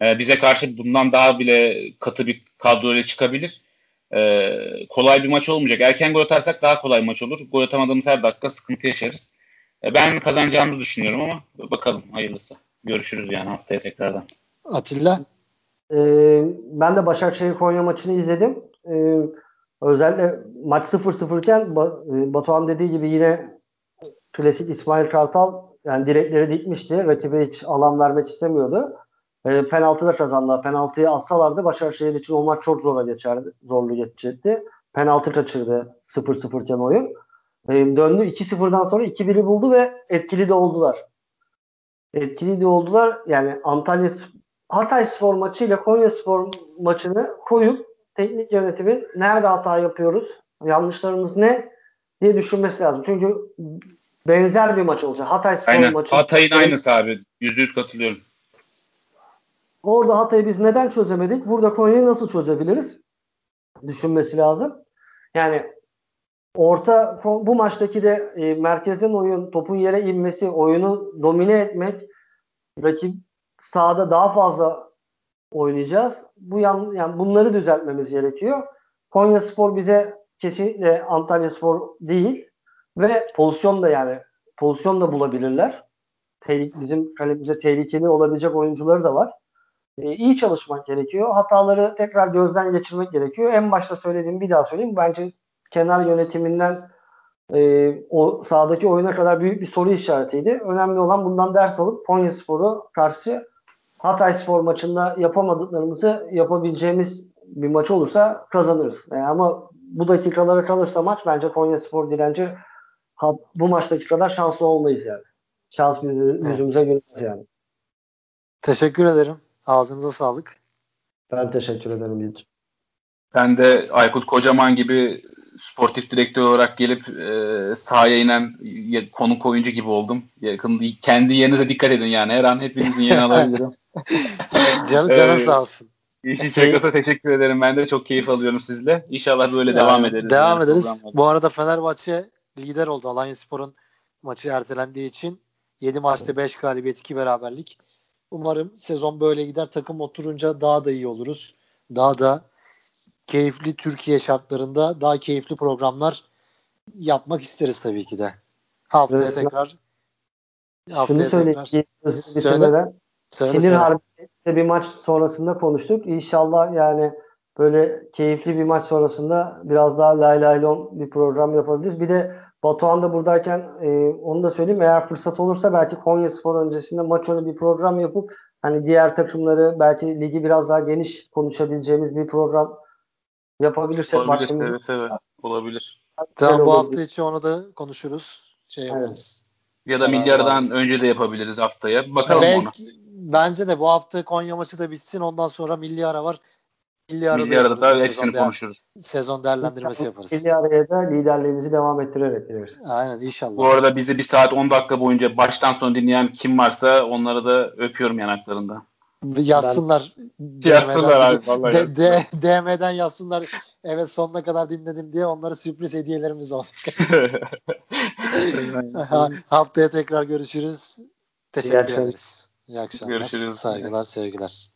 E, bize karşı bundan daha bile katı bir kadroyla çıkabilir. E, kolay bir maç olmayacak. Erken gol atarsak daha kolay maç olur. Gol atamadığımız her dakika sıkıntı yaşarız. E, ben kazanacağımızı düşünüyorum ama bakalım hayırlısı. Görüşürüz yani haftaya tekrardan. Atilla? Ee, ben de Başakşehir Konya maçını izledim. Ee, özellikle maç 0-0 iken e, Batuhan dediği gibi yine klasik İsmail Kartal yani direkleri dikmişti. Rakibe hiç alan vermek istemiyordu. E, penaltı da kazandılar. Penaltıyı atsalardı Başakşehir için o maç çok zora geçerdi. Zorlu geçecekti. Penaltı kaçırdı 0-0 iken oyun. E, döndü 2-0'dan sonra 2-1'i buldu ve etkili de oldular. Etkili de oldular. Yani Antalya Hatay Spor maçı ile Konya Spor maçını koyup teknik yönetimin nerede hata yapıyoruz, yanlışlarımız ne diye düşünmesi lazım. Çünkü benzer bir maç olacak. Hatay Spor Aynen. maçı. Hatay'ın aynısı abi. Yüzde yüz katılıyorum. Orada Hatay'ı biz neden çözemedik? Burada Konya'yı nasıl çözebiliriz? Düşünmesi lazım. Yani orta bu maçtaki de e, merkezden oyun, topun yere inmesi, oyunu domine etmek, rakip sahada daha fazla oynayacağız. Bu yan, yani bunları düzeltmemiz gerekiyor. Konya Spor bize kesinlikle Antalya Spor değil ve pozisyon da yani pozisyon da bulabilirler. Tehlik, bizim kalemize tehlikeli olabilecek oyuncuları da var. Ee, iyi çalışmak gerekiyor. Hataları tekrar gözden geçirmek gerekiyor. En başta söylediğim bir daha söyleyeyim. Bence kenar yönetiminden e, o sahadaki oyuna kadar büyük bir soru işaretiydi. Önemli olan bundan ders alıp Konya Spor'u karşı Hatay Spor maçında yapamadıklarımızı yapabileceğimiz bir maç olursa kazanırız. Yani ama bu dakikalara kalırsa maç bence Konya Spor direnci bu maçtaki kadar şanslı olmayız yani. Şans evet. yüzümüze gülmez yani. Teşekkür ederim. Ağzınıza sağlık. Ben teşekkür ederim Yiğit. Ben de Aykut Kocaman gibi sportif direktör olarak gelip e, sahaya inen konuk oyuncu gibi oldum. Yakın kendi yerinize dikkat edin yani. Her an hepinizin yerini alabilirim. Can, canın ee, sağ olsun. İşin şakası teşekkür ederim. Ben de çok keyif alıyorum sizle. İnşallah böyle yani, devam ederiz. Devam yani ederiz. Bu arada Fenerbahçe lider oldu. Alanya Spor'un maçı ertelendiği için 7 maçta 5 galibiyet 2 beraberlik. Umarım sezon böyle gider. Takım oturunca daha da iyi oluruz. Daha da keyifli Türkiye şartlarında daha keyifli programlar yapmak isteriz tabii ki de. Haftaya evet. tekrar haftaya Şunu söyleyeyim. Tekrar. Söyle. Söyle, Sinir Harbi'de bir maç sonrasında konuştuk. İnşallah yani böyle keyifli bir maç sonrasında biraz daha lay lay lom bir program yapabiliriz. Bir de Batuhan da buradayken e, onu da söyleyeyim. Eğer fırsat olursa belki Konya Spor öncesinde maç önü bir program yapıp hani diğer takımları belki ligi biraz daha geniş konuşabileceğimiz bir program yapabilirsek olabilir, seve seve. olabilir. Tamam bu hafta içi onu da konuşuruz. Şey yaparız. Ya da milyardan önce de yapabiliriz haftaya. Bakalım Belki, ona. Bence de bu hafta Konya maçı da bitsin. Ondan sonra milli ara var. Milli arada, milli arada da hepsini sezon konuşuruz. Sezon değerlendirmesi yaparız. Milli araya da liderliğimizi devam ettirerek gireriz. Aynen inşallah. Bu arada bizi bir saat 10 dakika boyunca baştan sona dinleyen kim varsa onları da öpüyorum yanaklarında. Yazsınlar. Ben, yazsınlar abi. Vallahi de, de, DM'den yazsınlar. Evet sonuna kadar dinledim diye onlara sürpriz hediyelerimiz olsun. Haftaya tekrar görüşürüz. Teşekkür İyi ederiz. İyi akşamlar. Görüşürüz. Saygılar, sevgiler.